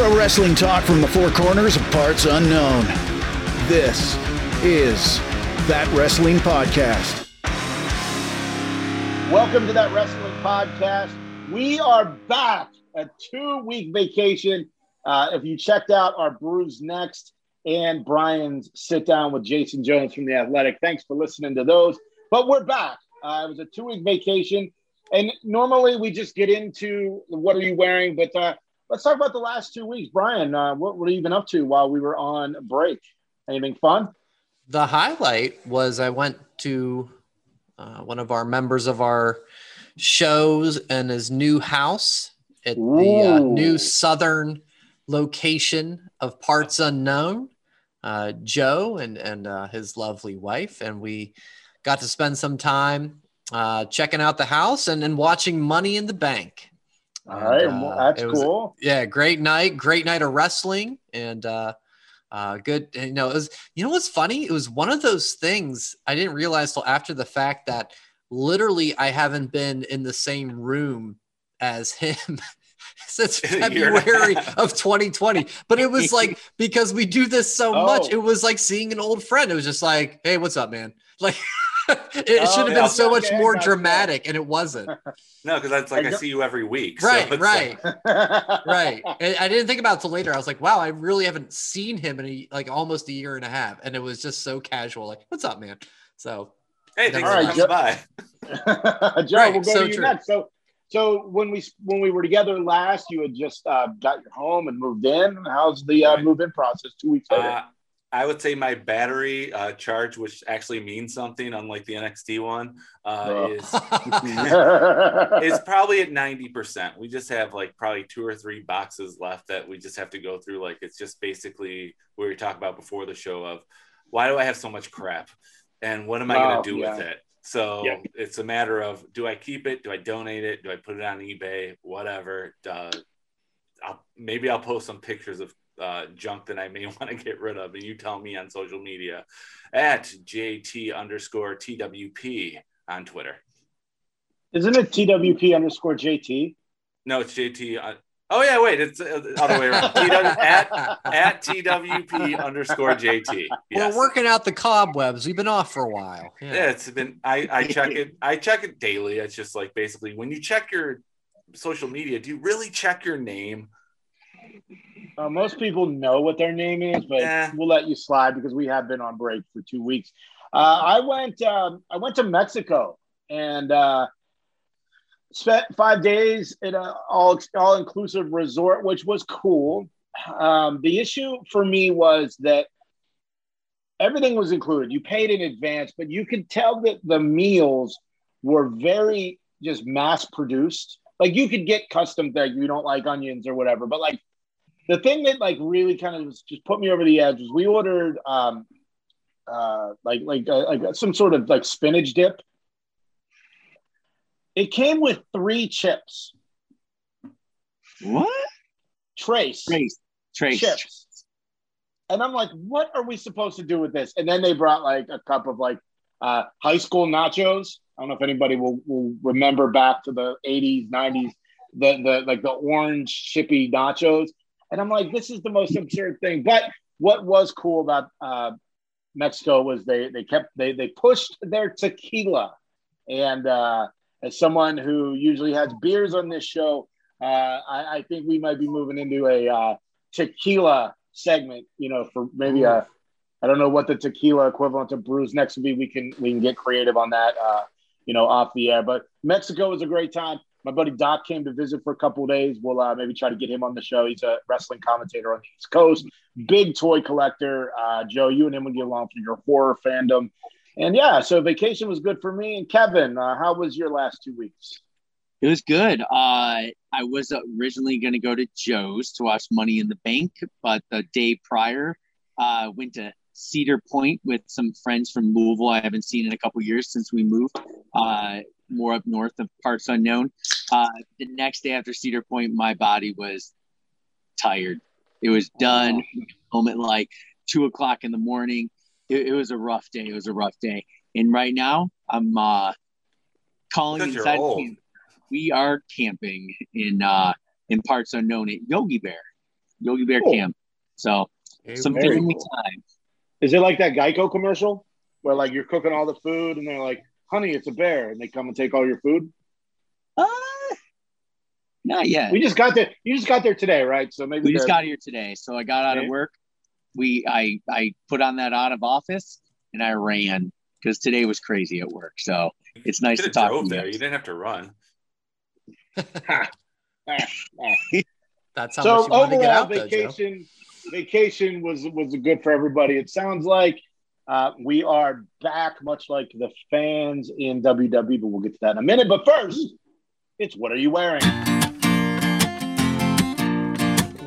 Pro wrestling talk from the four corners of parts unknown. This is That Wrestling Podcast. Welcome to That Wrestling Podcast. We are back. A two week vacation. Uh, if you checked out our Brews Next and Brian's sit down with Jason Jones from The Athletic, thanks for listening to those. But we're back. Uh, it was a two week vacation. And normally we just get into what are you wearing, but uh, let's talk about the last two weeks. Brian, uh, what were you been up to while we were on break? Anything fun? The highlight was I went to uh, one of our members of our shows and his new house at the uh, new southern location of Parts Unknown. Uh, Joe and and uh, his lovely wife, and we got to spend some time uh, checking out the house and, and watching Money in the Bank. All right, And, well, uh, that's was- cool. yeah, great night, great night of wrestling, and uh, uh, good. You know, it was. You know what's funny? It was one of those things I didn't realize till after the fact that literally I haven't been in the same room as him. Since In a year and a February of 2020, but it was like because we do this so much, Oh. it was like seeing an old friend. It was just like, "Hey, what's up, man?" Like it Oh, should have yeah. been so much Okay, more dramatic, and it wasn't. No, because that's like I I see you every week. Right, it's right. like- right and i didn't think about it till later i was like wow i really haven't seen him in a, like almost a year and a half and it was just so casual like what's up man so hey, thanks All for coming by. Joe, Right, we'll go so to you true. next. So, so when we when we were together last, you had just uh, got your home and moved in. How's the uh, Right. move-in process? Two weeks later. Uh, I would say my battery uh, charge, which actually means something, unlike the NXT one, uh, Oh. is is probably at ninety percent. We just have like probably two or three boxes left that we just have to go through. Like it's just basically what we talked about before the show of why do I have so much crap, and what am I Oh, going to do yeah. with it? So Yeah. it's a matter of do I keep it? Do I donate it? Do I put it on eBay? Whatever. Uh, I'll, maybe I'll post some pictures of uh, junk that I may want to get rid of, and you tell me on social media at JT underscore TWP on Twitter. Isn't it TWP underscore JT? No, it's JT. Uh, oh yeah, wait, it's uh, the other way around. TW, at at TWP underscore JT. Yes. we're working out the cobwebs we've been off for a while yeah. Yeah, it's been. I I check it. I check it daily. It's just like basically when you check your social media, do you really check your name? Uh, most people know what their name is, but Yeah. we'll let you slide because we have been on break for two weeks. Uh, I went. Um, I went to Mexico and uh, spent five days in an all all inclusive resort, which was cool. Um, the issue for me was that everything was included. You paid in advance, but you could tell that the meals were very just mass produced. Like you could get custom things. You don't like onions or whatever, but like the thing that like really kind of was just put me over the edge was we ordered um uh like like uh, like some sort of like spinach dip. It came with three chips, What? trace, Trace. Trace. chips. And I'm like, what are we supposed to do with this? And then they brought like a cup of like uh, high school nachos. I don't know if anybody will, will remember back to the 80s, 90s, the, the like the orange chippy nachos. And I'm like, this is the most absurd thing. But what was cool about uh, Mexico was they they kept they they pushed their tequila. And uh, as someone who usually has beers on this show, uh, I, I think we might be moving into a uh, tequila segment. You know, for maybe a I don't know what the tequila equivalent to brews next will be. We can we can get creative on that. Uh, you know, off the air. But Mexico was a great time. My buddy Doc came to visit for a couple days. We'll uh, maybe try to get him on the show. He's a wrestling commentator on the East Coast, big toy collector. Uh, Joe, you and him would get along for your horror fandom. And yeah, so vacation was good for me. And Kevin, uh, how was your last two weeks? It was good. Uh, I was originally going to go to Joe's to watch Money in the Bank, but the day prior, uh, went to Cedar Point with some friends from Louisville. I haven't seen in a couple years since we moved. Uh, more up north of parts unknown. Uh, the next day after Cedar Point, my body was tired. It was done. Home at like two o'clock in the morning. It, it was a rough day. It was a rough day. And right now, I'm uh, calling Because you're inside old. camp. We are camping in uh, in parts unknown at Yogi Bear. Yogi Bear Cool. camp. So some family cool. time. Is it like that Geico commercial where like you're cooking all the food and they're like, "Honey, it's a bear," and they come and take all your food? Uh, not yet. We just got there. You just got there today, right? So maybe we just got here today so i got out of work we i i put on that out of office and i ran because today was crazy at work so it's nice You to could talk drove to there. you You didn't have to run. That's how so much you want to get overall out, though, vacation vacation was was good for everybody it sounds like uh, we are back much like the fans in WWE, but we'll get to that in a minute but first it's what are you wearing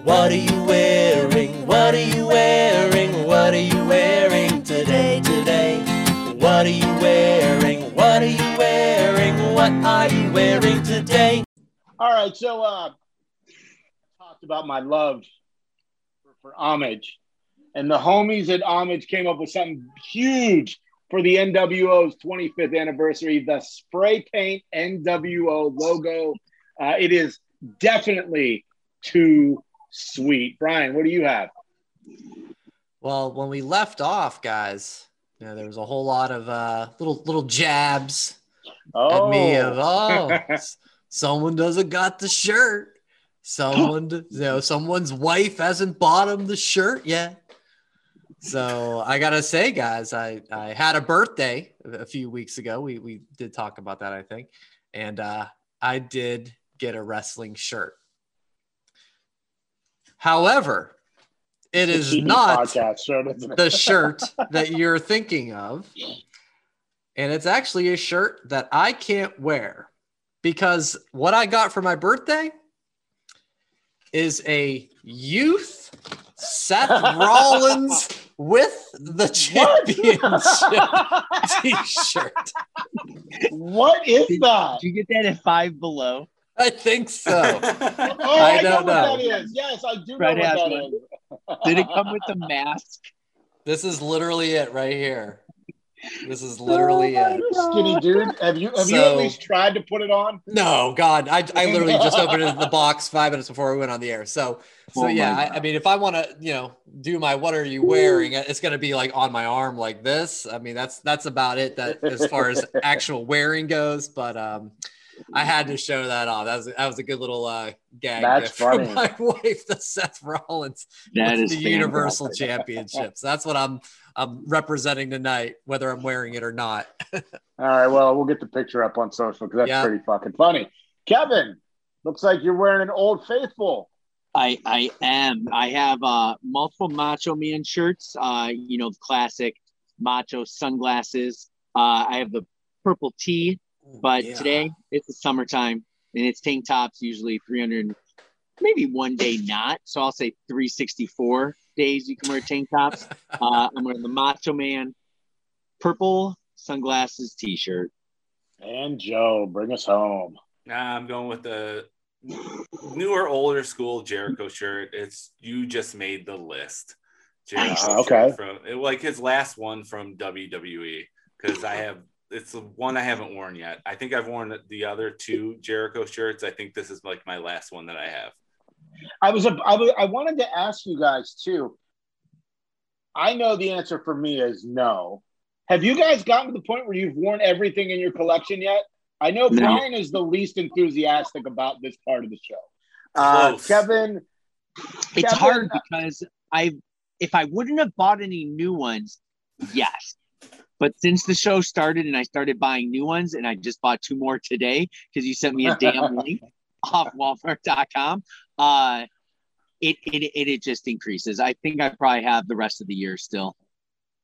What are you wearing? What are you wearing? What are you wearing today? Today? What are you wearing? What are you wearing? What are you wearing today? all right so uh talked about my love for, for homage and the homies at homage came up with something huge for the nwo's 25th anniversary the spray paint nwo logo uh, it is definitely too sweet brian what do you have Well, when we left off, guys, you know, there was a whole lot of uh, little little jabs at me of oh, someone doesn't got the shirt. Someone, you know, someone's wife hasn't bought him the shirt yet. So I gotta say, guys, I I had a birthday a few weeks ago. We we did talk about that, I think, and uh, I did get a wrestling shirt. However, it is TV not podcast the shirt that you're thinking of. And it's actually a shirt that I can't wear because what I got for my birthday is a youth Seth Rollins with the championship t-shirt. what is that? did you get that at five below I think so. Oh, I I, don't what know. that is. Yes, I do Fred know what that one. is. did it come with the mask This is literally it right here. This is literally it. A skinny dude. Have you have you at least tried to put it on? No, God, I, I literally just opened it in the box five minutes before we went on the air. So, so Oh yeah, I, I mean, if I want to, you know, do my what are you wearing, it's going to be like on my arm like this. I mean, that's that's about it. That as far as actual wearing goes, but um, I had to show that off. That was that was a good little uh, gag That's gift from my wife, the Seth Rollins that with the Universal fantastic. Championships. That's what I'm I'm representing tonight, whether I'm wearing it or not. All right. Well, we'll get the picture up on social because that's Yeah. pretty fucking funny. Kevin, looks like you're wearing an Old Faithful. I I am. I have uh multiple Macho Man shirts. Uh, you know, the classic Macho sunglasses. Uh, I have the purple tee, but Yeah. today it's the summertime and it's tank tops. Usually 300, maybe one day not. So I'll say 364 days you can wear tank tops. Uh, I'm wearing the Macho Man purple sunglasses T-shirt. And Joe, bring us home. Nah, I'm going with the newer, older school Jericho shirt. It's you just made the list. Jericho Nice. Okay. From it, like his last one from WWE because I have it's the one I haven't worn yet. I think I've worn the other two Jericho shirts. I think this is like my last one that I have. I was, a, I was I wanted to ask you guys too. I know the answer for me is no. Have you guys gotten to the point where you've worn everything in your collection yet? I know No. Brian is the least enthusiastic about this part of the show. Uh, Kevin, It's Kevin- hard because I if I wouldn't have bought any new ones, yes. But since the show started and I started buying new ones, and I just bought two more today because you sent me a damn link off Walmart.com, uh, it, it it it just increases. I think I probably have the rest of the year still.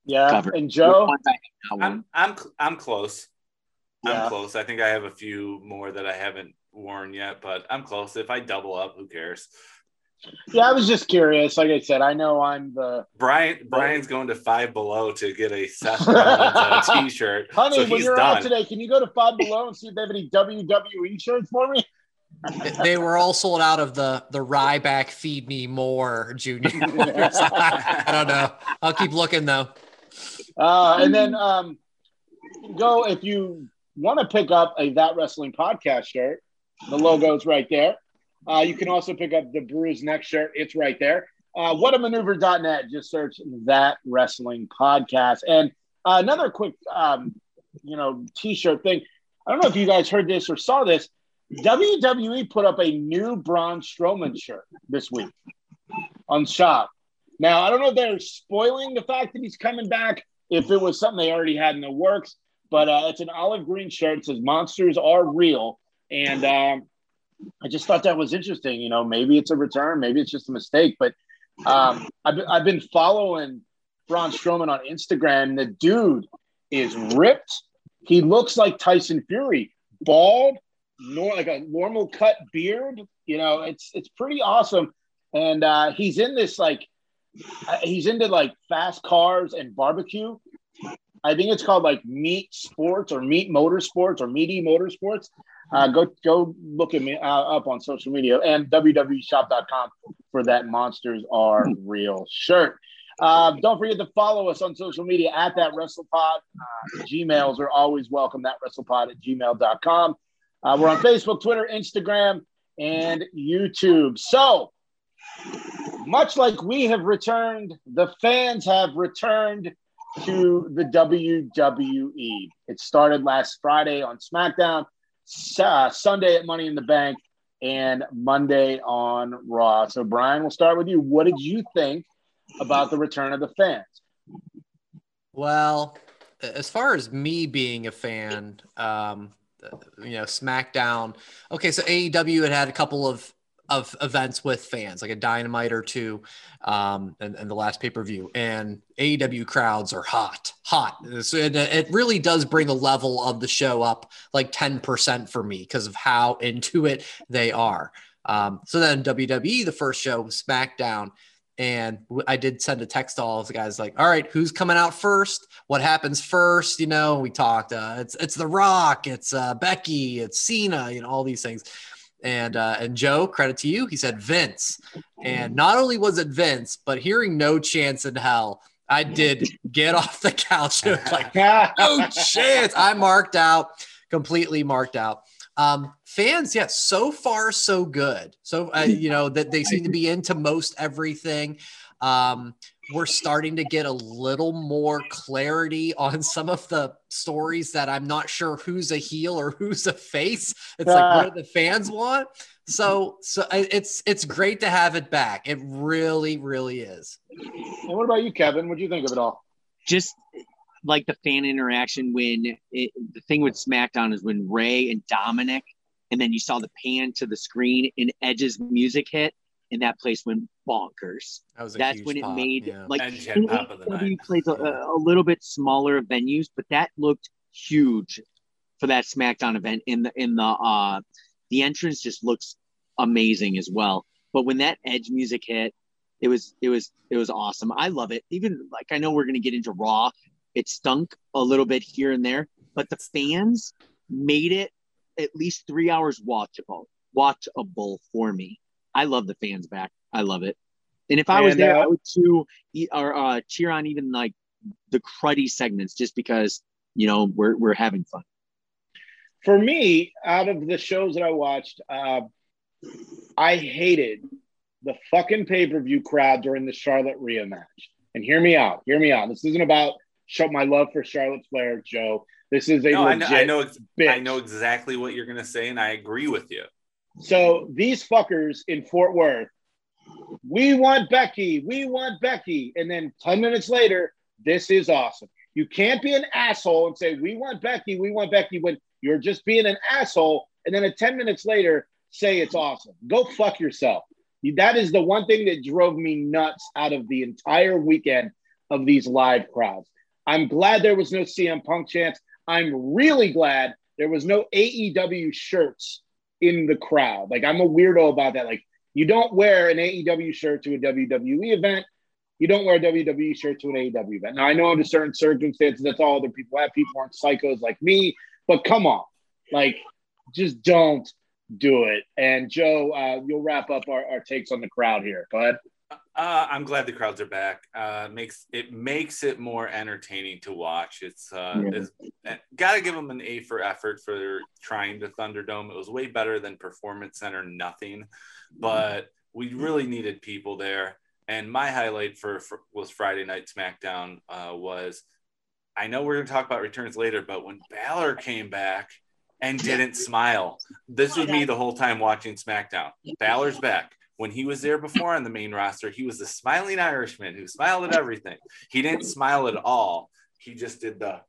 yeah, Covered. and Joe. I have not worn. I'm I'm I'm close. Yeah. I'm close. I think I have a few more that I haven't worn yet, but I'm close. If I double up, who cares? Yeah, I was just curious. Like I said, I know I'm the Brian Brian's going to five below to get a Seth Rollins uh, t-shirt. honey. so when you're done. out today, can you go to Five Below and see if they have any WWE shirts for me? They were all sold out of the the Ryback Feed Me More Junior. I don't know. I'll keep looking though. Uh, and then um, go if you want to pick up a That Wrestling podcast shirt. The logo's right there. Uh, you can also pick up the Brews Next shirt. It's right there. Uh, whatamaneuver.net. Just search that wrestling podcast. And uh, another quick, um, you know, t-shirt thing. I don't know if you guys heard this or saw this. WWE put up a new Braun Strowman shirt this week on shop. Now, I don't know if they're spoiling the fact that he's coming back, if it was something they already had in the works, but uh, it's an olive green shirt. It says monsters are real. And um, I just thought that was interesting. You know, maybe it's a return, maybe it's just a mistake, but um, I've, I've been following Braun Strowman on Instagram. The dude is ripped. He looks like Tyson Fury, bald, nor like a normal cut beard. You know, it's it's pretty awesome. And uh, he's in this like uh, he's into like fast cars and barbecue. I think it's called like Meat Sports or Meat Motorsports or Meaty Motorsports. Uh, go go look at me uh, up on social media and www.shop.com for that Monsters Are Real shirt. Uh, don't forget to follow us on social media at that WrestlePod. Uh, Gmails are always welcome. That WrestlePod at gmail.com. Uh, we're on Facebook, Twitter, Instagram, and YouTube. So, much like we have returned, the fans have returned to the WWE. It started last Friday on SmackDown, uh, Sunday at Money in the Bank, and Monday on Raw. So, Brian, we'll start with you. What did you think about the return of the fans? Well, as far as me being a fan, um, you know, SmackDown. Okay, so AEW had had a couple of of events with fans, like a Dynamite or two, um, and, and the last pay per view. And AEW crowds are hot, hot. So it, it really does bring the level of the show up like ten percent for me because of how into it they are. Um, so then WWE, the first show was SmackDown. And I did send a text to all of the guys like, all right, who's coming out first? What happens first? You know, we talked, uh, it's, it's the rock, it's uh, Becky, it's Cena, you know, all these things. And, uh, and Joe, credit to you. He said Vince. And not only was it Vince, but hearing no chance in hell, I did get off the couch. Like, no chance. I marked out, completely marked out. Um, fans, yes, so far so good. So uh, you know that they seem to be into most everything. Um, we're starting to get a little more clarity on some of the stories that I'm not sure who's a heel or who's a face. It's like what do the fans want. So so it's it's great to have it back. It really really is. And what about you, Kevin? What do you think of it all? just like the fan interaction when it, the thing with SmackDown is when Ray and Dominic, and then you saw the pan to the screen and Edge's music hit, and that place went bonkers. That was a That's huge when it made yeah. like Edge had pop of the night. plays a, a little bit smaller venues, but that looked huge for that SmackDown event. In the in the uh the entrance just looks amazing as well. But when that Edge music hit, it was it was it was awesome. I love it. Even like I know we're gonna get into Raw. It stunk a little bit here and there, but the fans made it at least three hours watchable watchable for me. I love the fans back. I love it. And if I was And, there, uh, I would too or uh, cheer on even like the cruddy segments just because you know we're we're having fun. For me, out of the shows that I watched, uh, I hated the fucking pay per view crowd during the Charlotte Rhea match. And hear me out. Hear me out. This isn't about show my love for Charlotte Flair, Joe. This is a No, I know, legit I know, bitch. I know exactly what you're gonna say, and I agree with you. So these fuckers in Fort Worth, we want Becky, we want Becky, and then ten minutes later, this is awesome. You can't be an asshole and say we want Becky, we want Becky when you're just being an asshole, and then at ten minutes later say it's awesome. Go fuck yourself. That is the one thing that drove me nuts out of the entire weekend of these live crowds. I'm glad there was no CM Punk chance. I'm really glad there was no AEW shirts in the crowd. Like I'm a weirdo about that. Like you don't wear an AEW shirt to a WWE event. You don't wear a WWE shirt to an AEW event. Now I know under certain circumstances that's all other people have. People aren't psychos like me, but come on, like just don't do it. And Joe, uh, you'll wrap up our, our takes on the crowd here. Go ahead. Uh, I'm glad the crowds are back. Uh, makes it makes it more entertaining to watch. It's, uh, Yeah. it's got to give them an A for effort for trying the Thunderdome. It was way better than Performance Center, nothing. But we really needed people there. And my highlight for, for was Friday Night SmackDown uh, was I know we're going to talk about returns later, but when Balor came back and didn't smile, this was me the whole time watching SmackDown. Balor's back. When he was there before on the main roster, he was the smiling Irishman who smiled at everything. He didn't smile at all. He just did the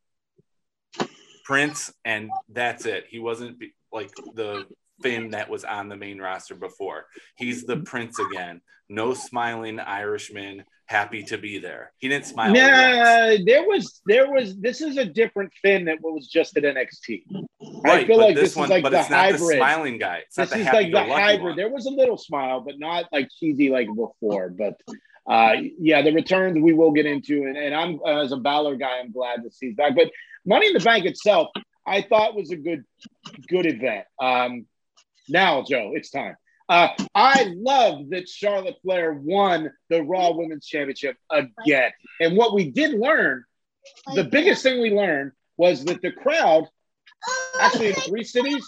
Prince, and that's it. He wasn't like the Finn that was on the main roster before. He's the Prince again. No smiling Irishman, happy to be there. He didn't smile. Nah, there was there was this is a different Finn that was just at NXT. Right, I feel like this this one, is like but the it's not the hybrid. smiling guy. It's not This the is like the hybrid. one. There was a little smile, but not like cheesy like before. But uh, yeah, the returns we will get into, and, and I'm as a Balor guy, I'm glad to see back. But Money in the Bank itself, I thought was a good good event. Um, now, Joe, it's time. Uh, I love that Charlotte Flair won the Raw Women's Championship again. And what we did learn, the biggest thing we learned was that the crowd, actually in three cities,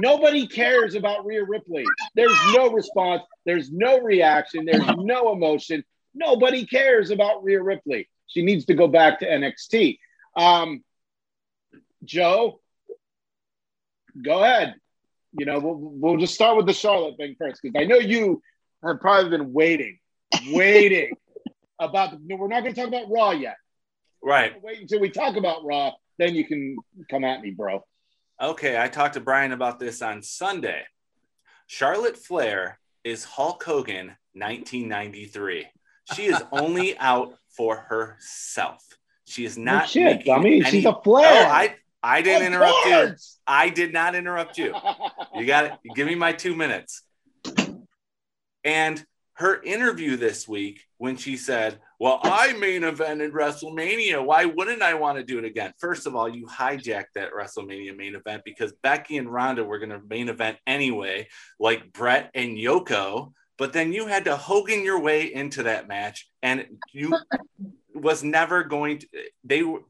nobody cares about Rhea Ripley. There's no response, there's no reaction, there's no emotion. Nobody cares about Rhea Ripley. She needs to go back to NXT. Um, Joe, go ahead. You know, we'll, we'll just start with the Charlotte thing first because I know you have probably been waiting, waiting about. The, we're not going to talk about Raw yet. Right. Wait until we talk about Raw, then you can come at me, bro. Okay, I talked to Brian about this on Sunday. Charlotte Flair is Hulk Hogan 1993. She is only out for herself. She is not. No shit, dummy. any- She's a Flair. Oh, I I didn't Of interrupt you. I did not interrupt you. You got it. Give me my two minutes. And her interview this week, when she said, Well, I main evented WrestleMania. Why wouldn't I want to do it again? First of all, you hijacked that WrestleMania main event because Becky and Ronda were going to main event anyway, like Brett and Yoko. But then you had to Hogan your way into that match, and you was never going to. They were.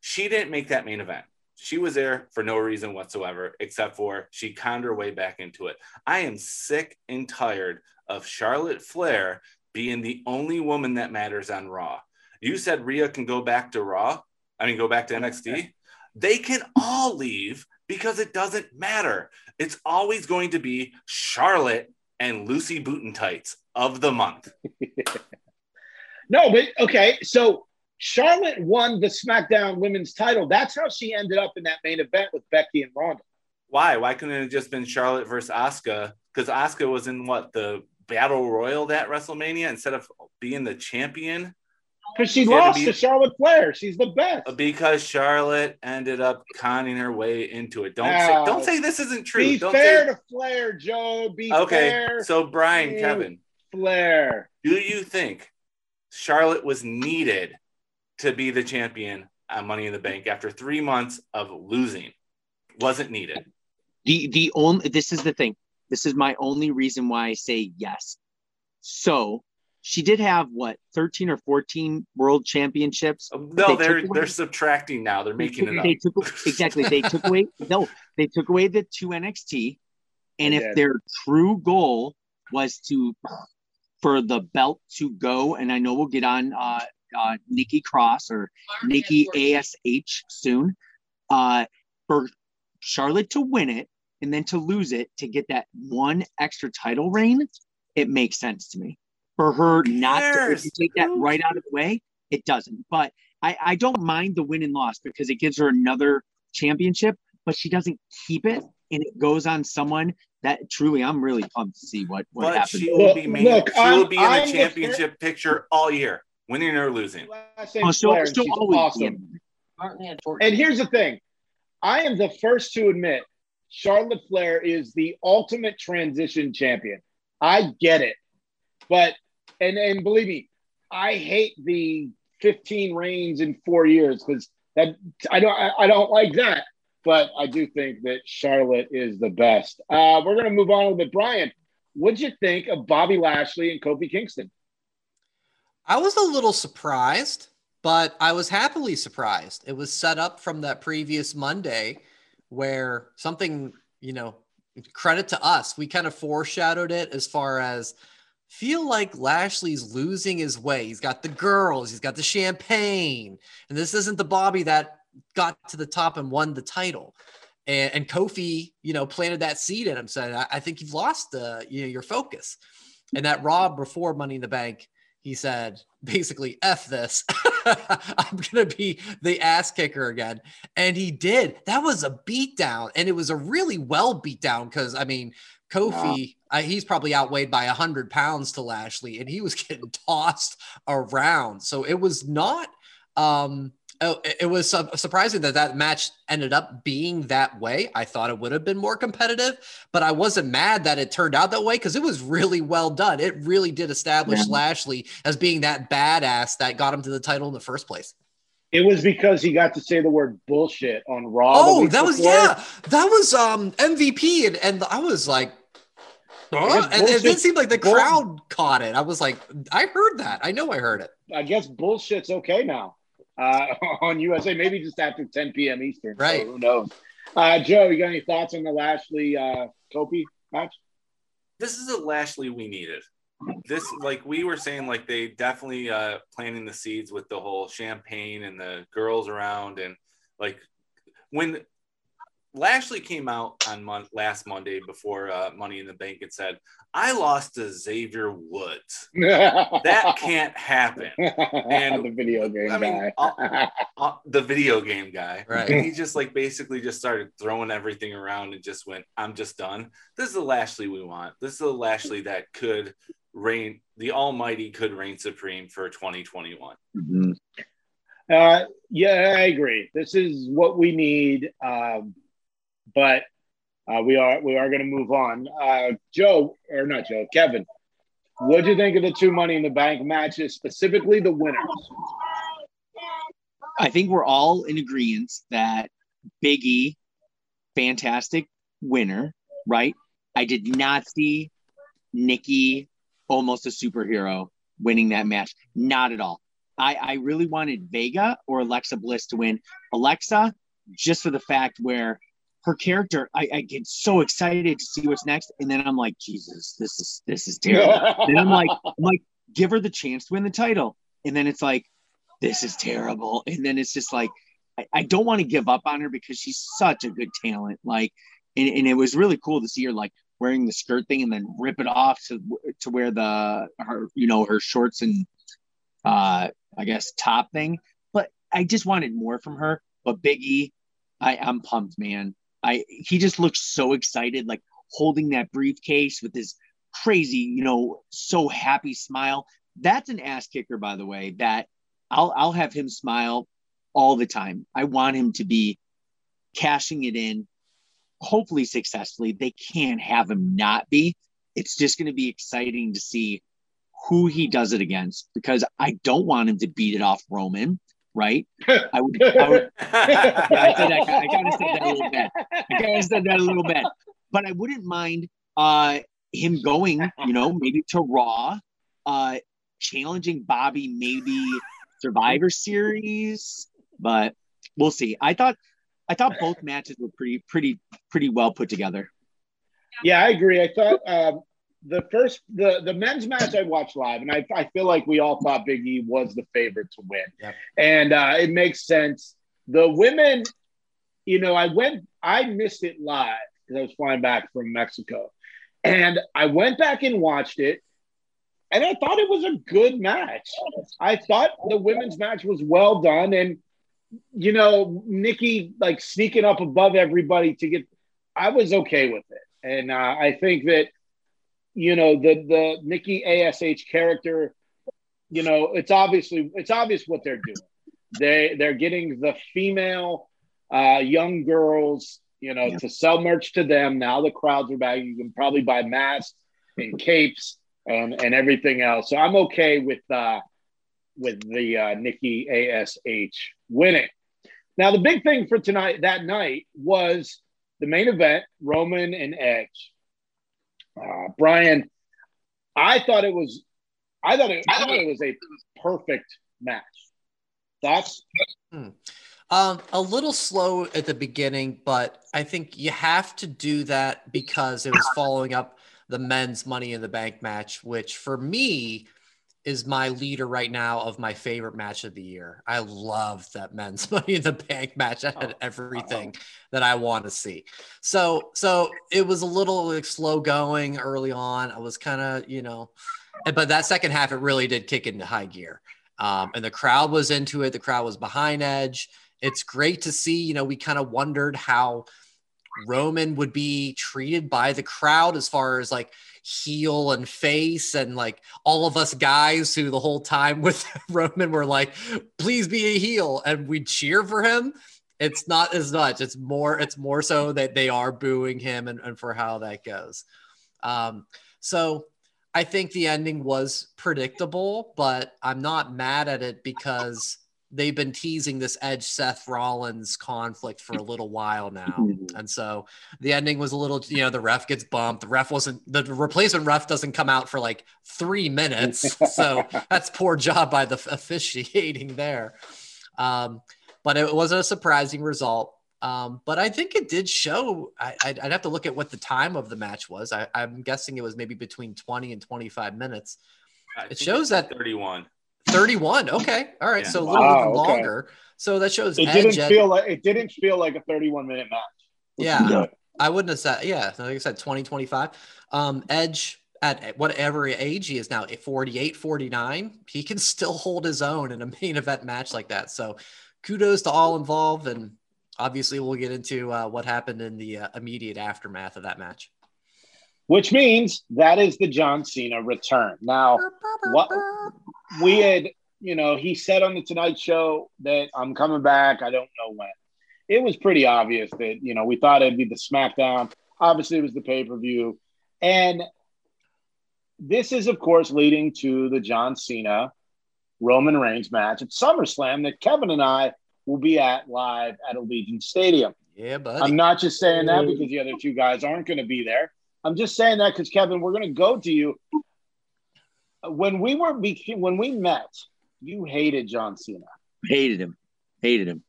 She didn't make that main event. She was there for no reason whatsoever, except for she conned her way back into it. I am sick and tired of Charlotte Flair being the only woman that matters on Raw. You said Rhea can go back to Raw. I mean, go back to NXT. They can all leave because it doesn't matter. It's always going to be Charlotte and Lucy Booten Tights of the month. No, but okay. So Charlotte won the SmackDown Women's title. That's how she ended up in that main event with Becky and Ronda. Why? Why couldn't it have just been Charlotte versus Asuka? Because Asuka was in what the battle royal that WrestleMania instead of being the champion. Because she She had to lost be- to Charlotte Flair. She's the best. Because Charlotte ended up conning her way into it. Don't Now, say don't say this isn't true. Be don't fair say to Flair, Joe. Be okay. fair. So Brian, Kevin, Flair. do you think Charlotte was needed to be the champion on Money in the Bank after three months of losing? Wasn't needed. The the only this is the thing. This is my only reason why I say yes. So she did have what 13 or 14 world championships. No, They they're away- they're subtracting now. They're making it up. They took exactly. They took away no. They took away the two NXT, and if did. their true goal was to for the belt to go, and I know we'll get on uh, uh, Nikki Cross or Nikki ASH soon, uh, for Charlotte to win it and then to lose it to get that one extra title reign, it makes sense to me. For her not to take that right out of the way, it doesn't. But I, I don't mind the win and loss because it gives her another championship, but she doesn't keep it and it goes on someone that truly I'm really pumped to see what, what but happens. she will be main, look, she will be in I'm the the championship picture all year, winning or losing. Last name Oh, she'll- Flair, and she'll she's always awesome. And here's the thing I am the first to admit Charlotte Flair is the ultimate transition champion. I get it. But, and, and believe me, I hate the 15 reigns in four years because that I don't I, I don't like that. But I do think that Charlotte is the best. Uh, we're gonna move on a little bit. Brian, what'd you think of Bobby Lashley and Kofi Kingston? I was a little surprised, but I was happily surprised. It was set up from that previous Monday where something, you know, credit to us, we kind of foreshadowed it as far as feel like Lashley's losing his way. He's got the girls, he's got the champagne, and this isn't the Bobby that got to the top and won the title. And, and Kofi, you know, planted that seed in him, saying, I, I think you've lost uh, you know, your focus. And that Rob before Money in the Bank, he said, basically, F this. I'm going to be the ass kicker again. And he did. That was a beatdown. And it was a really well beat down because, I mean, Kofi, uh, he's probably outweighed by 100 pounds to Lashley, and he was getting tossed around. So it was not. Um, Oh, it was surprising that that match ended up being that way. I thought it would have been more competitive, but I wasn't mad that it turned out that way because it was really well done. It really did establish yeah. Lashley as being that badass that got him to the title in the first place. It was because he got to say the word bullshit on Raw. Oh, that was yeah, that was um MVP, and and I was like, huh? and it didn't seem like the crowd bull- caught it. I was like, I heard that. I know I heard it. I guess bullshit's okay now uh, on USA, maybe just after 10 p.m. Eastern. Right. So who knows? Uh, Joe, you got any thoughts on the Lashley uh, Kofi match? This is a Lashley we needed. This, like we were saying, like they definitely uh, planting the seeds with the whole champagne and the girls around, and like when Lashley came out on mon- last Monday before uh, Money in the Bank and said, "I lost to Xavier Woods. that can't happen." And the video game I mean, guy, uh, uh, the video game guy, right? And he just like basically just started throwing everything around and just went, "I'm just done." This is the Lashley we want. This is the Lashley that could reign, the Almighty could reign supreme for 2021. Mm-hmm. Uh, yeah, I agree. This is what we need. Um, but uh, we are we are going to move on. Uh, Joe or not Joe, Kevin, what do you think of the two Money in the Bank matches, specifically the winners? I think we're all in agreement that Biggie, fantastic winner, right? I did not see Nikki, almost a superhero, winning that match. Not at all. I, I really wanted Vega or Alexa Bliss to win. Alexa, just for the fact where her character, I, I, get so excited to see what's next, and then I'm like, Jesus, this is this is terrible. and I'm like, I'm like, give her the chance to win the title, and then it's like, this is terrible, and then it's just like, I, I don't want to give up on her because she's such a good talent. Like, and, and it was really cool to see her like wearing the skirt thing and then rip it off to to wear the her you know her shorts and uh I guess top thing. But I just wanted more from her. But Biggie, I, I'm pumped, man. I he just looks so excited, like holding that briefcase with his crazy, you know, so happy smile. That's an ass kicker, by the way. That I'll I'll have him smile all the time. I want him to be cashing it in, hopefully successfully. They can't have him not be. It's just going to be exciting to see who he does it against because I don't want him to beat it off Roman right? I would, I would yeah, I, said, I, I kind of said that a little bit. I kind of said that a little bit, but I wouldn't mind uh, him going, you know, maybe to Raw, uh, challenging Bobby, maybe Survivor Series, but we'll see. I thought, I thought both matches were pretty, pretty, pretty well put together. Yeah, I agree. I thought um, the first the the men's match I watched live, and I, I feel like we all thought Big E was the favorite to win, yep. and uh, it makes sense. The women, you know, I went I missed it live because I was flying back from Mexico, and I went back and watched it, and I thought it was a good match. I thought the women's match was well done, and you know, Nikki like sneaking up above everybody to get. I was okay with it, and uh, I think that you know the the Nikki Ash character. You know, it's obviously it's obvious what they're doing. They they're getting the female uh, young girls, you know, yeah. to sell merch to them. Now the crowds are back. You can probably buy masks and capes and and everything else. So I'm okay with uh, with the uh, Nikki Ash winning. Now the big thing for tonight that night was the main event: Roman and Edge. Uh, Brian, I thought it was, I thought it, I thought it was a perfect match. That's Um, a little slow at the beginning, but I think you have to do that because it was following up the men's Money in the Bank match, which for me is my leader right now of my favorite match of the year. I love that men's Money in the Bank match. I had everything that I want to see. So, so it was a little like slow going early on. I was kind of, you know, but that second half it really did kick into high gear. Um, and the crowd was into it. The crowd was behind Edge. It's great to see. You know, we kind of wondered how Roman would be treated by the crowd as far as like heel and face, and like all of us guys who the whole time with Roman were like, please be a heel, and we'd cheer for him. It's not as much. It's more. It's more so that they are booing him, and, and for how that goes. Um, so I think the ending was predictable, but I'm not mad at it because they've been teasing this Edge Seth Rollins conflict for a little while now. And so the ending was a little, you know, the ref gets bumped. The ref wasn't, the replacement ref doesn't come out for like three minutes. So that's poor job by the officiating there. Um, but it wasn't a surprising result. Um, but I think it did show. I, I'd, I'd have to look at what the time of the match was. I, I'm guessing it was maybe between 20 and 25 minutes. I It shows it's that 31. 31. Okay. All right. Yeah. So a little Wow, bit okay. longer. So that shows it Edge didn't at- feel like it didn't feel like a 31 minute match. Yeah. good. I wouldn't have said, yeah, like I said, 20, 25. Um, Edge at whatever age he is now, 48, 49, he can still hold his own in a main event match like that. So kudos to all involved. And obviously, we'll get into uh, what happened in the uh, immediate aftermath of that match. Which means that is the John Cena return. Now, what we had, you know, he said on the Tonight Show that I'm coming back. I don't know when. It was pretty obvious that, you know, we thought it'd be the SmackDown. Obviously, it was the pay per view. And this is, of course, leading to the John Cena Roman Reigns match at SummerSlam that Kevin and I will be at live at Allegiant Stadium. Yeah, buddy. I'm not just saying that because the other two guys aren't going to be there. I'm just saying that because Kevin, we're going to go to you. When we were when we met, you hated John Cena. Hated him. Hated him.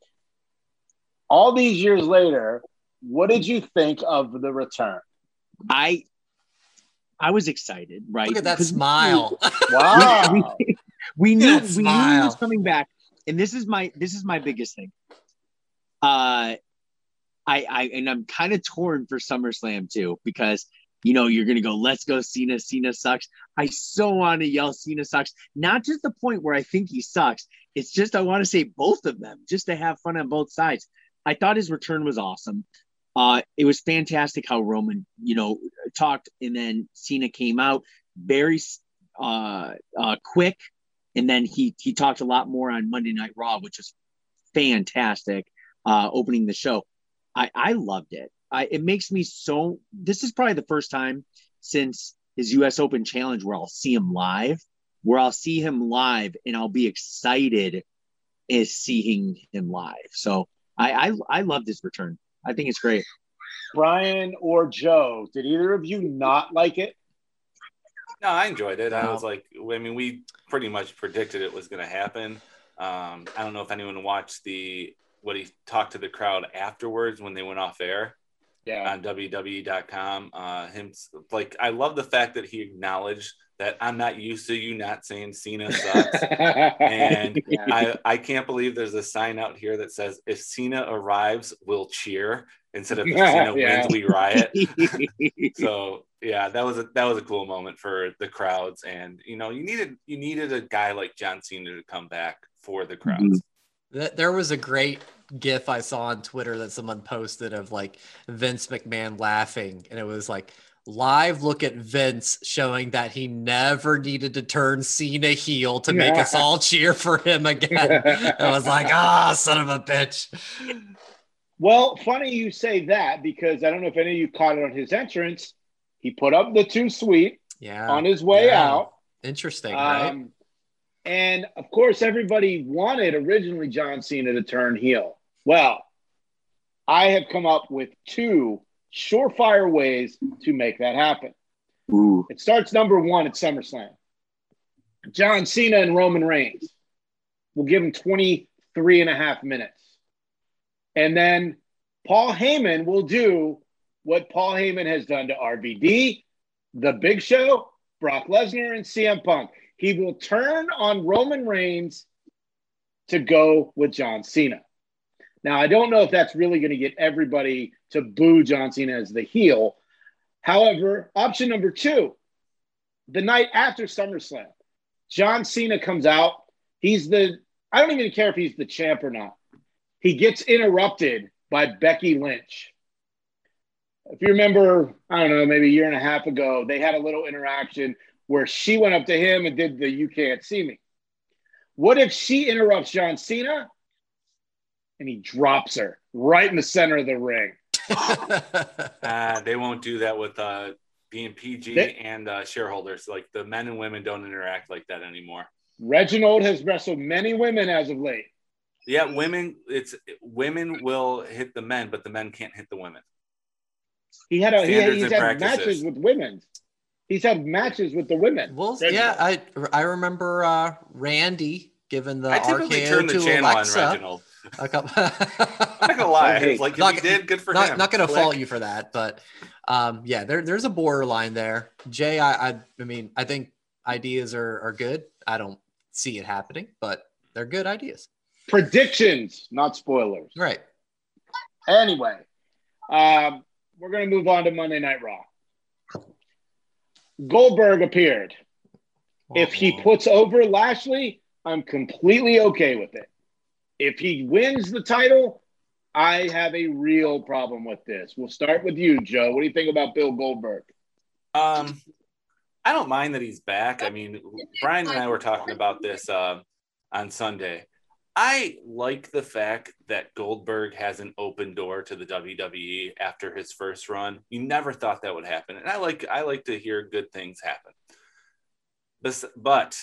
All these years later, what did you think of the return? I I was excited, right? Look at that Because we- smile. Wow. we, we knew That we knew he was coming back, and this is my this is my biggest thing. Uh, I I and I'm kind of torn for SummerSlam too because you know you're gonna go let's go Cena Cena sucks. I so want to yell Cena sucks, not just the point where I think he sucks. It's just I want to say both of them just to have fun on both sides. I thought his return was awesome. Uh, it was fantastic how Roman, you know, talked and then Cena came out very uh, uh, quick, and then he he talked a lot more on Monday Night Raw, which was fantastic. Uh, opening the show, I I loved it. I it makes me so. This is probably the first time since his U.S. Open Challenge where I'll see him live, where I'll see him live, and I'll be excited as seeing him live. So I I, I love this return. I think it's great. Brian or Joe, did either of you not like it? No, I enjoyed it. I No. was like, I mean, we pretty much predicted it was going to happen. Um, I don't know if anyone watched the what he talked to the crowd afterwards when they went off air Yeah. on WWE.com. Uh, him like, I love the fact that he acknowledged that I'm not used to you not saying Cena sucks. and Yeah. I, I can't believe there's a sign out here that says if Cena arrives, we'll cheer instead of if Cena Yeah. wins, we riot. so yeah, that was a that was a cool moment for the crowds, and you know you needed you needed a guy like John Cena to come back for the crowds. Th- There was a great gif I saw on Twitter that someone posted of like Vince McMahon laughing, and it was like live look at Vince showing that he never needed to turn Cena heel to make us all cheer for him again. I was like, ah, son of a bitch. Well, funny you say that because I don't know if any of you caught it on his entrance. He put up the too sweet Yeah, on his way Yeah. out. interesting, right? And of course, everybody wanted originally John Cena to turn heel. Well, I have come up with two surefire ways to make that happen. Ooh. It starts number one at SummerSlam. John Cena and Roman Reigns. We'll give him 23 and a half minutes. And then Paul Heyman will do what Paul Heyman has done to RVD, The Big Show, Brock Lesnar, and CM Punk. He will turn on Roman Reigns to go with John Cena. Now, I don't know if that's really going to get everybody to boo John Cena as the heel. However, option number two, the night after SummerSlam, John Cena comes out. He's the, I don't even care if he's the champ or not. He gets interrupted by Becky Lynch. If you remember, I don't know, maybe a year and a half ago, they had a little interaction where she went up to him and did the You Can't See Me. What if she interrupts John Cena and he drops her right in the center of the ring? Uh, they won't do that with uh, being PG They- and uh, shareholders. Like the men and women don't interact like that anymore. Reginald has wrestled many women as of late. Yeah, women. It's women will hit the men, but the men can't hit the women. He had a he, Standards he's had practices. matches with women. He's had matches with the women. well, Reginald. yeah, I I remember uh, Randy giving the I typically RKO turn the to channel Alexa. on Reginald. A couple. I'm not gonna lie. Hey, It's like if not- he did, good for not, him. not gonna Click. fault you for that, but um, yeah, there, there's a borderline there. Jay, I, I, I mean, I think ideas are, are good. I don't see it happening, but they're good ideas. Predictions, not spoilers. Right. Anyway, um, we're going to move on to Monday Night Raw. Goldberg appeared. If he puts over Lashley, I'm completely okay with it. If he wins the title, I have a real problem with this. We'll start with you, Joe. What do you think about Bill Goldberg? Um, I don't mind that he's back. I mean, Brian and I were talking about this uh, on Sunday. I like the fact that Goldberg has an open door to the WWE after his first run. You never thought that would happen, and I like I like to hear good things happen. Bes- But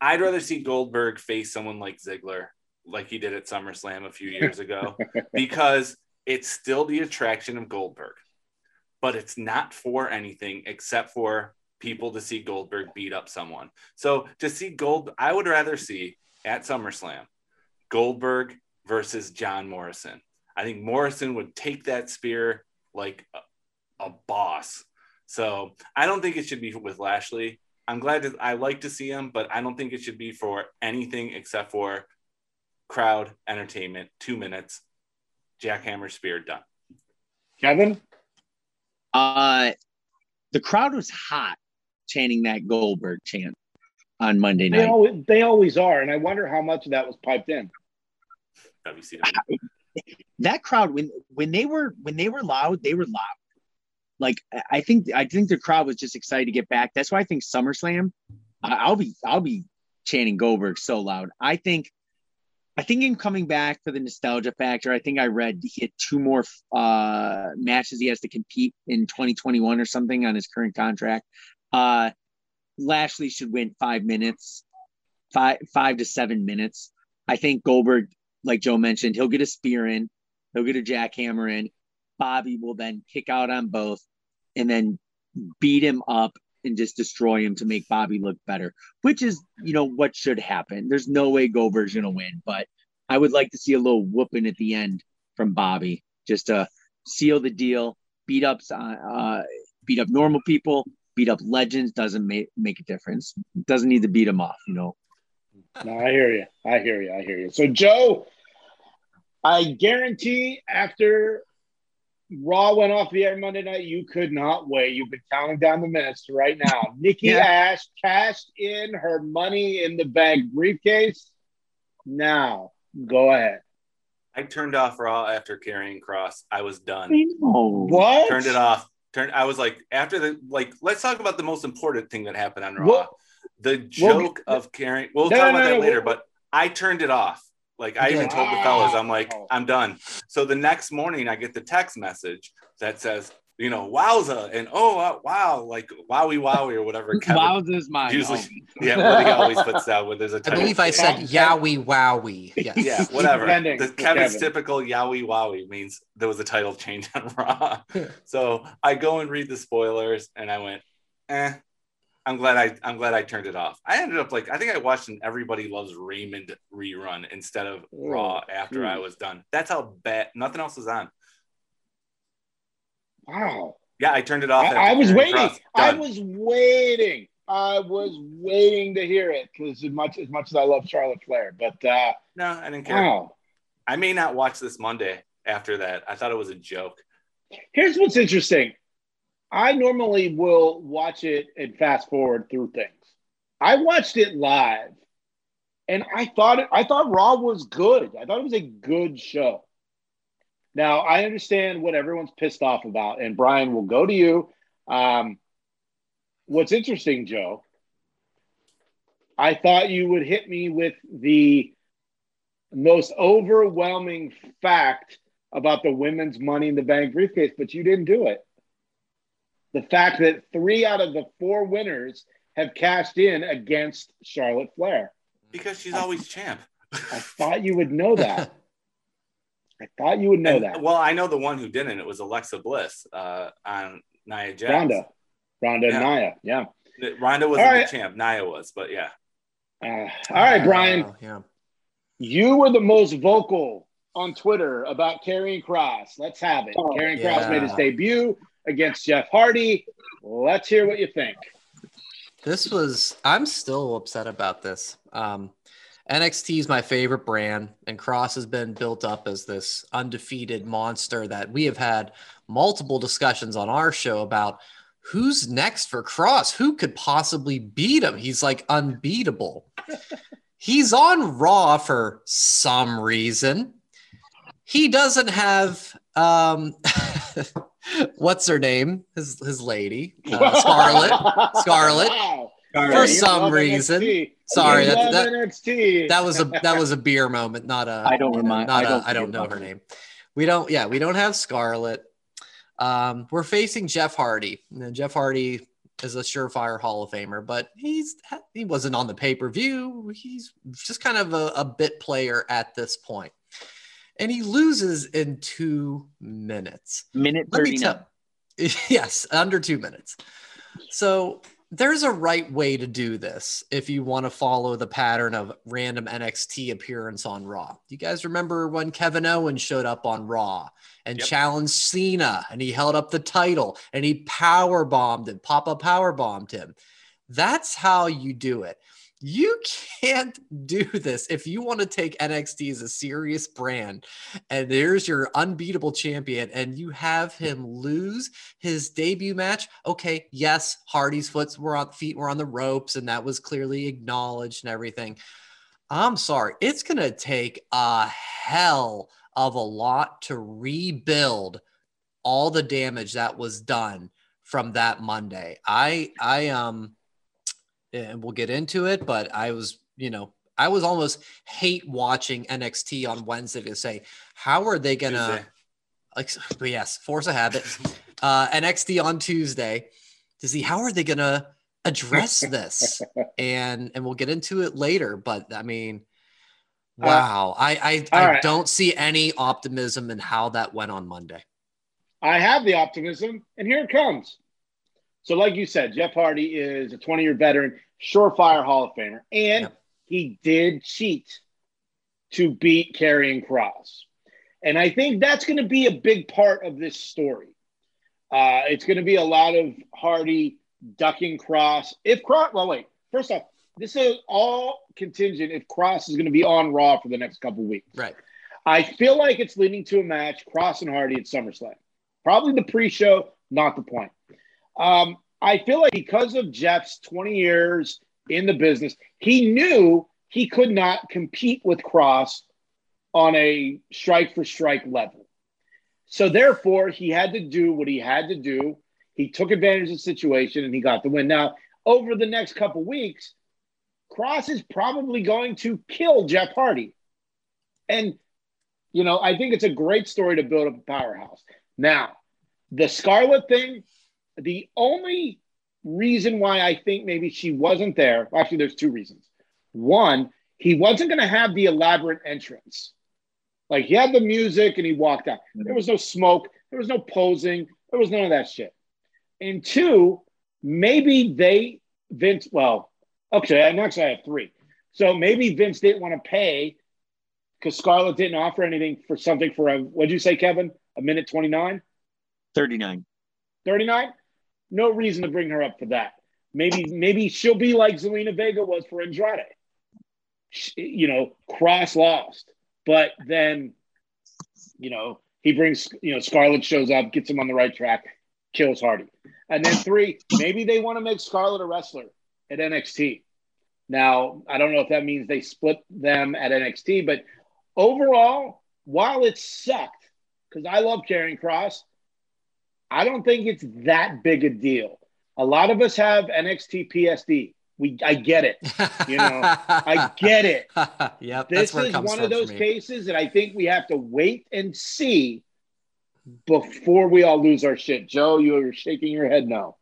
I'd rather see Goldberg face someone like Ziggler, like he did at SummerSlam a few years ago, because it's still the attraction of Goldberg but it's not for anything except for people to see Goldberg beat up someone. So to see Gold, I would rather see at SummerSlam Goldberg versus John Morrison. I think Morrison would take that spear like a, a boss. So I don't think it should be with Lashley. I'm glad that I like to see him, but I don't think it should be for anything except for crowd entertainment. Two minutes, jackhammer spear done. Kevin? Uh, the crowd was hot chanting that Goldberg chant on Monday They night. always, they always are. And I wonder how much of that was piped in. WCW. that crowd when when they were when they were loud, they were loud. Like I- I think I think the crowd was just excited to get back. That's why I think SummerSlam. I, I'll be I'll be chanting Goldberg so loud. I think I think him coming back for the nostalgia factor. I think I read he had two more uh, matches he has to compete in 2021 or something on his current contract. Uh, Lashley should win five minutes, five five to seven minutes. I think Goldberg, like Joe mentioned, he'll get a spear in, he'll get a jackhammer in. Bobby will then kick out on both, and then beat him up and just destroy him to make Bobby look better, which is you know what should happen. There's no way Goldberg's gonna win, but I would like to see a little whooping at the end from Bobby just to seal the deal. Beat up, uh, beat up normal people, beat up legends doesn't make make a difference. Doesn't need to beat them off, you know. No, I hear you. I hear you. I hear you. So, Joe, I guarantee after Raw went off the air Monday night, you could not wait. You've been counting down the minutes right now. Nikki Yeah. Ash cashed in her money in the bag briefcase. Now, go ahead. I turned off Raw after Karrion Cross. I was done. Oh, What? Turned it off. Turned. I was like, after the like, let's talk about the most important thing that happened on Raw. What? The joke of Karrion. We'll No, talk no, about no, that no, later. But I turned it off. Like I even told the fellas, I'm like, oh. I'm done. So the next morning, I get the text message that says, you know, wowza, and oh uh, wow, like wowie wowie or whatever. Kevin Wowzers mine. usually, Oh. yeah, what he always puts down when there's a I title believe I said Kevin- yowie wowie. Yes. yeah, whatever. Depending The Kevin's Kevin. typical yowie wowie means there was a title change on Raw. so I go and read the spoilers, and I went, eh. I'm glad I I'm glad I turned it off. I ended up like I think I watched an Everybody Loves Raymond rerun instead of Raw after I was done. That's how bad. Nothing else was on. Wow. Yeah, I turned it off. I, I was waiting. I was waiting. I was waiting to hear it because as much as much as I love Charlotte Flair, but uh, no, I didn't care. wow. I may not watch this Monday after that. I thought it was a joke. Here's what's interesting. I normally will watch it and fast forward through things. I watched it live, and I thought it, I thought Raw was good. I thought it was a good show. Now I understand what everyone's pissed off about, and Brian will go to you. Um, what's interesting, Joe? I thought you would hit me with the most overwhelming fact about the women's Money in the Bank briefcase, but you didn't do it. The fact that three out of the four winners have cashed in against Charlotte Flair. Because she's always champ. I thought you would know that. I thought you would know And- that. Well, I know the one who didn't. It was Alexa Bliss uh, on Nia Jax. Ronda. Ronda Yeah. Nia. Yeah. Ronda wasn't All right. the champ. Nia was, but yeah. Uh, all right, Brian. Oh, yeah. You were the most vocal on Twitter about Karrion Cross. Let's have it. Karrion Cross made his debut against Jeff Hardy. Let's hear what you think. This was I'm still upset about this. Um NXT is my favorite brand, and Cross has been built up as this undefeated monster that we have had multiple discussions on our show about who's next for Cross? Who could possibly beat him? He's like unbeatable. He's on Raw for some reason. He doesn't have um what's her name? His his lady, uh, Scarlett. Scarlett. Wow. For some reason. NXT. Sorry, that, that, NXT. that was a that was a beer moment, not a I don't remind- not I a don't I don't know her name. We don't yeah, we don't have Scarlett. Um, we're facing Jeff Hardy. And Jeff Hardy is a surefire Hall of Famer, but he's he wasn't on the pay-per-view. He's just kind of a, a bit player at this point. And he loses in two minutes. Minute Let me 39. tell yes, under two minutes. So there's a right way to do this if you want to follow the pattern of random NXT appearance on Raw. You guys remember when Kevin Owens showed up on Raw and Yep. challenged Cena and he held up the title and he power bombed him, Papa power bombed him. That's how you do it. You can't do this if you want to take NXT as a serious brand and there's your unbeatable champion and you have him lose his debut match. Okay, yes, Hardy's foot were on feet were on the ropes and that was clearly acknowledged and everything. I'm sorry, it's gonna take a hell of a lot to rebuild all the damage that was done from that Monday. I I um and we'll get into it, but I was, you know, I was almost hate watching NXT on Wednesday to say, how are they gonna Tuesday. like but yes, force a habit. Uh NXT on Tuesday to see how are they gonna address this and and we'll get into it later. But I mean, Uh, wow, I I, I right. don't see any optimism in how that went on Monday. I have the optimism, and here it comes. So, like you said, Jeff Hardy is a 20 year veteran, surefire Hall of Famer, and Yep. he did cheat to beat Karrion Cross. And I think that's going to be a big part of this story. Uh, it's going to be a lot of Hardy ducking Cross. If Cross, well, wait, first off, this is all contingent if Cross is going to be on Raw for the next couple weeks. Right. I feel like it's leading to a match, Cross and Hardy at SummerSlam. Probably the pre-show, not the point. Um, I feel like because of Jeff's 20 years in the business, he knew he could not compete with Cross on a strike for strike level. So therefore, he had to do what he had to do. He took advantage of the situation and he got the win. Now, over the next couple weeks, Cross is probably going to kill Jeff Hardy. And you know, I think it's a great story to build up a powerhouse. Now, the Scarlett thing, the only reason why I think maybe she wasn't there, actually, there's two reasons. One, he wasn't going to have the elaborate entrance. Like he had the music and he walked out. Mm-hmm. There was no smoke, there was no posing, there was none of that shit. And two, maybe they Vince, well, okay, and actually I have three. So maybe Vince didn't want to pay because Scarlett didn't offer anything for something for a, what'd you say, Kevin? A minute 29? 39. 39? No reason to bring her up for that. Maybe, maybe she'll be like Zelina Vega was for Andrade. She- You know, Cross lost, but then, you know, he brings, you know, Scarlett shows up, gets him on the right track, kills Hardy. And then three, maybe they want to make Scarlett a wrestler at NXT. Now, I don't know if that means they split them at NXT, but overall, while it sucked, because I love Karrion Cross, I don't think it's that big a deal. A lot of us have NXT PSD. We, I get it. You know, I get it. yep, This that's where it is comes one from of those cases that I think we have to wait and see before we all lose our shit. Joe, you're shaking your head no.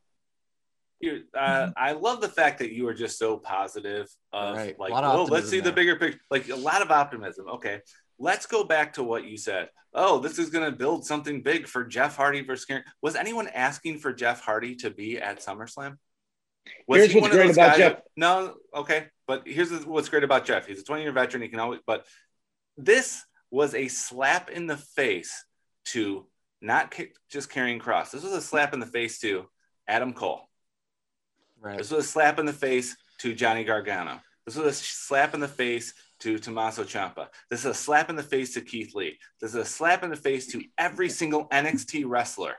You, uh, I love the fact that you are just so positive. Of Right. like, of oh, let's see optimism the bigger picture. Like a lot of optimism. Okay, let's go back to what you said. Oh, this is going to build something big for Jeff Hardy versus Karen. Was anyone asking for Jeff Hardy to be at SummerSlam? Was Here's what's great about Jeff. No, okay, but here's what's great about Jeff. He's a 20 year veteran. He can always. But this was a slap in the face to not ca- just Karrion Cross. This was a slap in the face to Adam Cole. Right. This was a slap in the face to Johnny Gargano. This was a slap in the face to Tommaso Ciampa. This is a slap in the face to Keith Lee. This is a slap in the face to every single NXT wrestler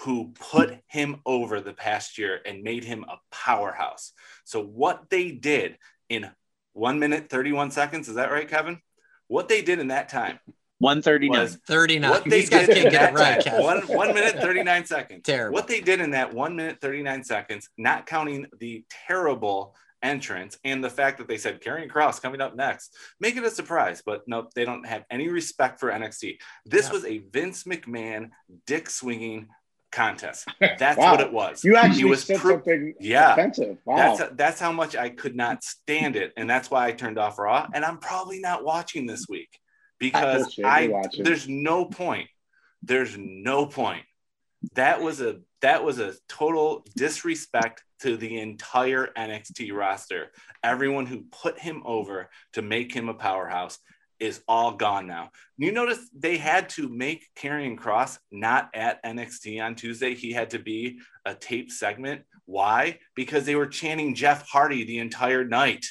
who put him over the past year and made him a powerhouse. So what they did in one minute, 31 seconds, is that right, Kevin? What they did in that time 139. 39. what they These guys did can't in get it that right, time, one, one minute 39 seconds Terrible. what they did in that one minute 39 seconds not counting the terrible entrance and the fact that they said Karrion Cross coming up next make it a surprise but no they don't have any respect for NXT this Yeah. was a Vince McMahon dick swinging contest that's Wow. what it was You actually He was said pro- something Yeah. offensive. Wow. that's that's how much I could not stand it, and that's why I turned off Raw. And I'm probably not watching this week because you're I there's no point. There's no point. That was a that was a total disrespect to the entire NXT roster. Everyone who put him over to make him a powerhouse is all gone now. You notice they had to make Karrion Cross not at NXT on Tuesday. He had to be a tape segment. Why? Because they were chanting Jeff Hardy the entire night.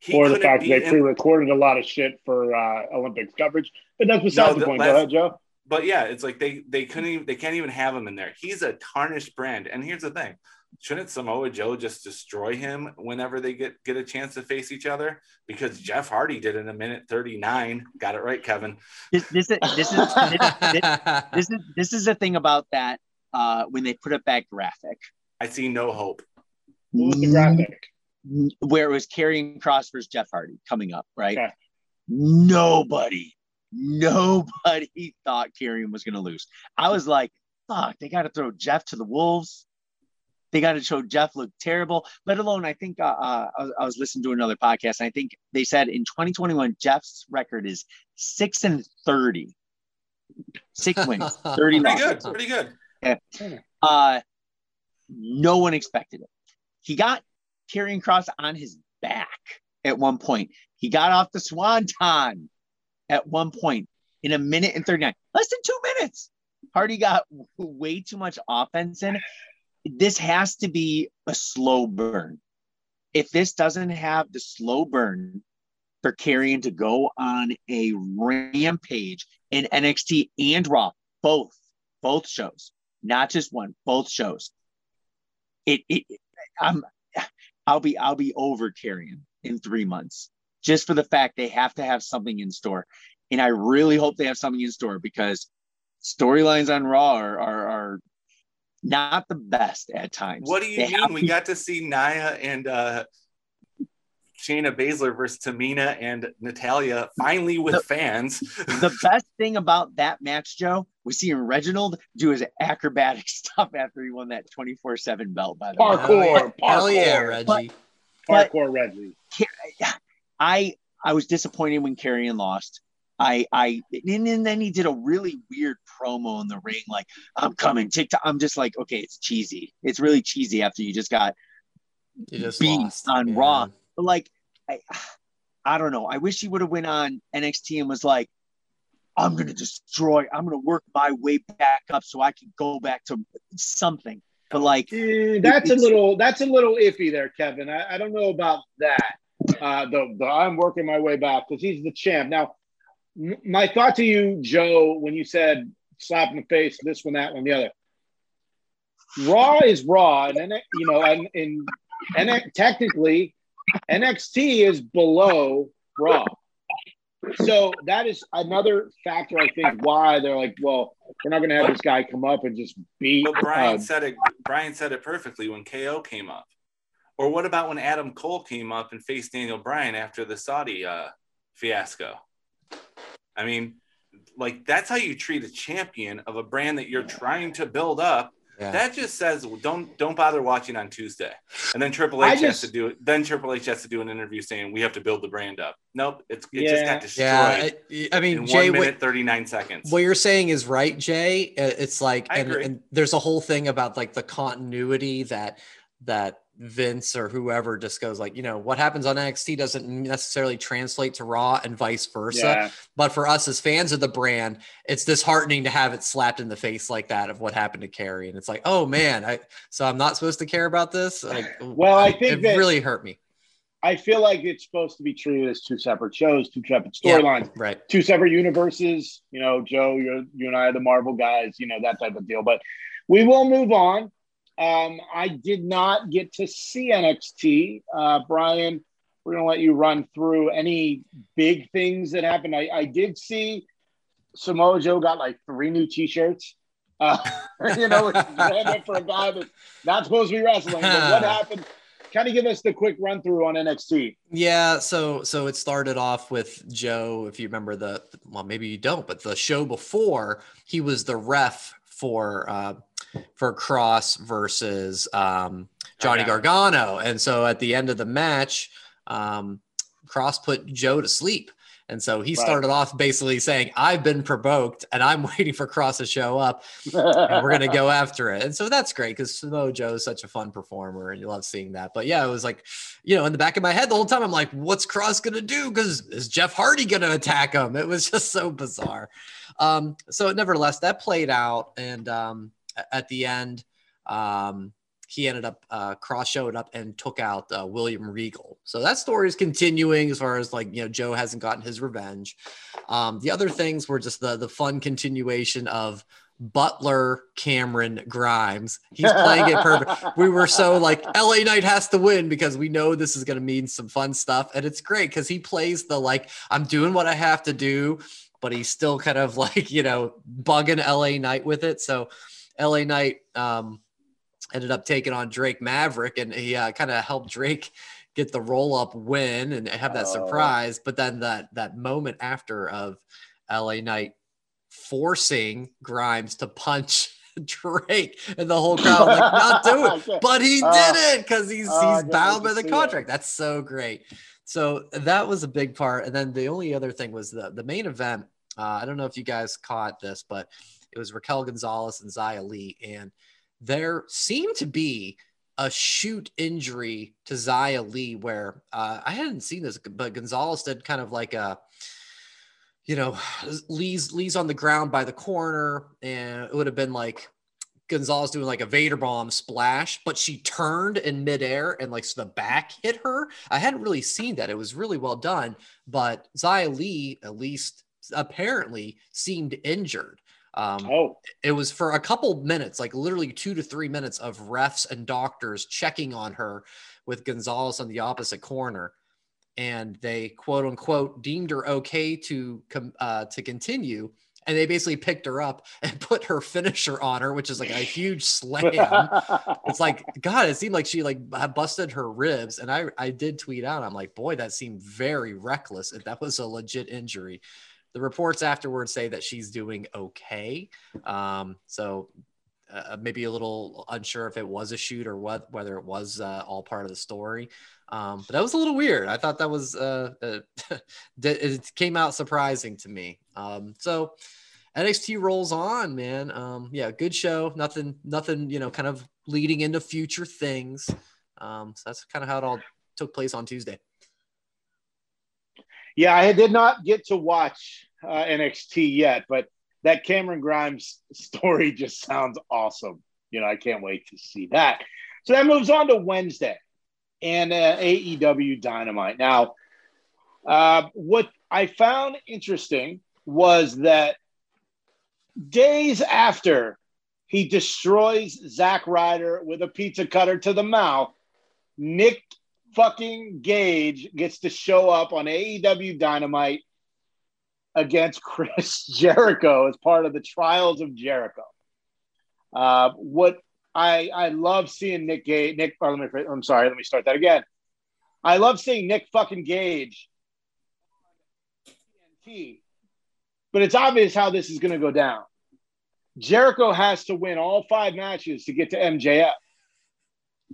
He or the fact that they pre-recorded a lot of shit for uh, Olympics coverage. But that's beside No, the the point. Go ahead, Joe. But yeah, it's like they they couldn't even they can't even have him in there. He's a tarnished brand. And here's the thing: shouldn't Samoa Joe just destroy him whenever they get get a chance to face each other? Because Jeff Hardy did in a minute thirty nine. Got it right, Kevin. This, this, is- this is this, this, this is this is the thing about that uh, when they put up that graphic I see no hope. What was the graphic? where it was Karrion Cross versus Jeff Hardy coming up, right? Okay. Nobody, nobody thought Karrion was going to lose. I was like, fuck, they got to throw Jeff to the wolves. They got to show Jeff look terrible. Let alone, I think uh, uh, I, was, I was listening to another podcast. And I think they said in 2021, Jeff's record is six and 30. Six wins, 30 Pretty losses. good. Pretty good. Uh, no one expected it. He got Karrion Cross on his back at one point. He got off the swanton at one point in a minute and 39, less than two minutes. Hardy got way too much offense in. This has to be a slow burn. If this doesn't have the slow burn for Karrion to go on a rampage in NXT and Raw, both, both shows, not just one, both shows. It, it, I'm, I'll be, I'll be over Karrion in three months just for the fact they have to have something in store, and I really hope they have something in store because storylines on Raw are are, are not the best at times. What do you They mean? We to- got to see Nia and uh, Shayna Baszler versus Tamina and Natalya finally with The- fans. the best thing about that match, Joe, was seeing Reginald do his acrobatic stuff after he won that 24 7 belt, by the way. Parkour, Hell yeah, parkour. Reggie. But- Parkour Reggie. I I was disappointed when Karrion lost. I I and, and then he did a really weird promo in the ring, like I'm coming TikTok. I'm just like, okay, it's cheesy. It's really cheesy after you just got You just beat lost on Yeah. Raw. But like, I, I don't know. I wish he would have went on NXT and was like, "I'm gonna destroy. I'm gonna work my way back up so I can go back to something." But like, Eh, that's a little that's a little iffy there, Kevin. I, I don't know about that. Uh, the, the I'm working my way back because he's the champ. Now, m- my thought to you, Joe, when you said slap in the face, this one, that one, the other. Raw is Raw, and then you know, and, and and technically, NXT is below Raw. So that is another factor, I think, why they're like, well, we're not going to have this guy come up and just beat. But Brian uh, said it. Brian said it perfectly when KO came up. Or what about when Adam Cole came up and faced Daniel Bryan after the Saudi uh, fiasco? I mean, like that's how you treat a champion of a brand that you're trying to build up. Yeah. That just says don't don't bother watching on Tuesday. And then Triple I H just- has to do it. Then Triple H has to do an interview saying we have to build the brand up. Nope, it's it just Yeah. got destroyed yeah. I, I mean, in Jay, one what, minute thirty nine seconds. what you're saying is right, Jay. Uh, It's like, and, and there's a whole thing about like the continuity that that Vince or whoever just goes like, you know, what happens on NXT doesn't necessarily translate to Raw and vice versa. yeah. But for us as fans of the brand, it's disheartening to have it slapped in the face like that of what happened to Carrie. And it's like, oh man, I so I'm not supposed to care about this. Like, Well, I think it that- really hurt me. I feel like it's supposed to be treated as two separate shows, two separate Yeah. storylines, Right. two separate universes. You know, Joe, you're, you and I are the Marvel guys, you know, that type of deal. But we will move on. Um, I did not get to see NXT. Uh, Brian, we're going to let you run through any big things that happened. I, I did see Samoa Joe got like three new t-shirts. Uh, you know, which is random for a guy that's not supposed to be wrestling. But what happened? Kind of give us the quick run through on NXT. Yeah, so so it started off with Joe, if you remember the well, maybe you don't, but the show before he was the ref for uh for Cross versus um Johnny Gargano. And so at the end of the match, um Cross put Joe to sleep. And so he Right. started off basically saying, I've been provoked and I'm waiting for Cross to show up and we're gonna go after it. And so that's great because Samoa Joe is such a fun performer, and you love seeing that. But yeah, it was like, you know, in the back of my head the whole time, I'm like, what's Cross gonna do? Because is Jeff Hardy gonna attack him? It was just so bizarre. Um, so nevertheless, that played out, and um, at the end, um, he ended up uh, cross showed up and took out uh, William Regal. So that story is continuing as far as like you know Joe hasn't gotten his revenge. Um, the other things were just the the fun continuation of Butler Cameron Grimes. He's playing it perfect. We were so like LA Knight has to win because we know this is going to mean some fun stuff, and it's great because he plays the like I'm doing what I have to do, but he's still kind of like you know bugging LA Knight with it. So LA Knight um, ended up taking on Drake Maverick, and he uh, kind of helped Drake get the roll up win and have that Oh. surprise. But then that that moment after of LA Knight forcing Grimes to punch Drake, and the whole crowd like not do it, but he Oh. did it because he's I he's bound by the contract. That's so great. So that was a big part. And then the only other thing was the the main event. Uh, I don't know if you guys caught this, but it was Raquel Gonzalez and Xia Li, and there seemed to be a shoot injury to Xia Li where uh, I hadn't seen this, but Gonzalez did kind of like a, you know, Lee's Lee's on the ground by the corner, and it would have been like Gonzalez doing like a Vader bomb splash, but she turned in midair and like so the back hit her. I hadn't really seen that. It was really well done, but Xia Li at least apparently seemed injured. Um, Oh, it was for a couple minutes, like literally two to three minutes of refs and doctors checking on her with Gonzalez on the opposite corner. And they quote unquote deemed her okay to com- uh, to continue. And they basically picked her up and put her finisher on her, which is like a huge slam. it's like God. It seemed like she like busted her ribs, and I I did tweet out. I'm like, boy, that seemed very reckless. If that was a legit injury, the reports afterwards say that she's doing okay. Um, so uh, maybe a little unsure if it was a shoot or what, whether it was uh, all part of the story. Um, but that was a little weird. I thought that was uh, uh, it came out surprising to me. Um, so NXT rolls on, man. Um, yeah, good show. Nothing, nothing. You know, kind of leading into future things. Um, so that's kind of how it all took place on Tuesday. Yeah, I did not get to watch uh, NXT yet, but that Cameron Grimes story just sounds awesome. You know, I can't wait to see that. So that moves on to Wednesday and uh, AEW Dynamite. Now, uh, what I found interesting was that days after he destroys Zack Ryder with a pizza cutter to the mouth, Nick fucking Gage gets to show up on AEW Dynamite against Chris Jericho as part of the Trials of Jericho. Uh, what I I love seeing Nick Gage. Nick, oh, let me, I'm sorry. Let me start that again. I love seeing Nick fucking Gage. But it's obvious how this is going to go down. Jericho has to win all five matches to get to MJF.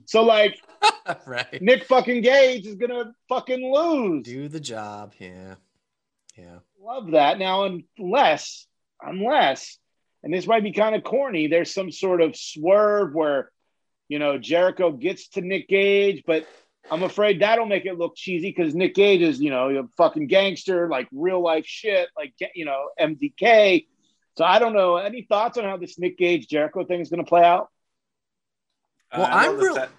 So like, right. Nick fucking Gage is gonna fucking lose. Do the job. Yeah. Yeah. Love that. Now, unless, unless, and this might be kind of corny, there's some sort of swerve where, you know, Jericho gets to Nick Gage, but I'm afraid that'll make it look cheesy because Nick Gage is, you know, a fucking gangster, like real life shit, like, you know, MDK. So I don't know. Any thoughts on how this Nick Gage Jericho thing is going to play out? Well, Uh, I I'm real- set-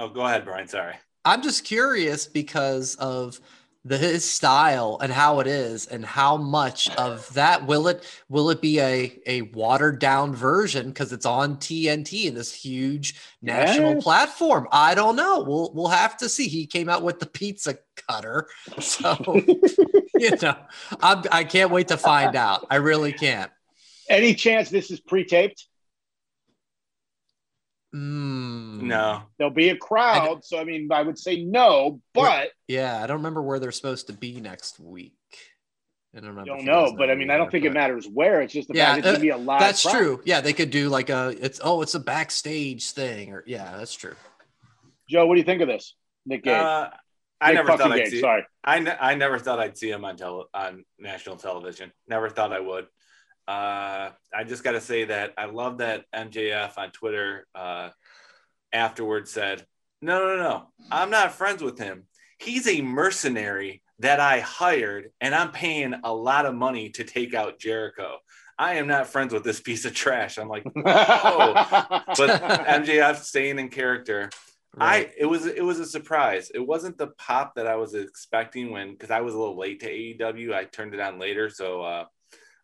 Oh, go ahead, Brian. Sorry. I'm just curious because of the his style and how it is and how much of that will it will it be a a watered down version because it's on TNT and this huge national Yes. platform. I don't know. We'll we'll have to see. He came out with the pizza cutter, so you know I'm, I can't wait to find out. I really can't. Any chance this is pre-taped? Mm, No. There'll be a crowd, so I mean, I would say no, but Yeah, I don't remember where they're supposed to be next week. I don't remember. don't if you guys know. But I mean, I don't either, think it matters where. It's just the Yeah, fact it's gonna uh, be a live. That's crowd. true. Yeah, they could do like a it's oh it's a backstage thing or yeah, that's true. Joe, what do you think of this? Nick Gage. Uh, I Nick never thought I'd Gage, see. Sorry. I, ne- I never thought I'd see him on tele- on national television. Never thought I would. Uh, I just got to say that I love that MJF on Twitter uh, afterwards said, "No, no, no, I'm not friends with him. He's a mercenary that I hired, and I'm paying a lot of money to take out Jericho. I am not friends with this piece of trash." I'm like, but MJF staying in character. Right. I it was it was a surprise. It wasn't the pop that I was expecting when because I was a little late to AEW. I turned it on later, so uh,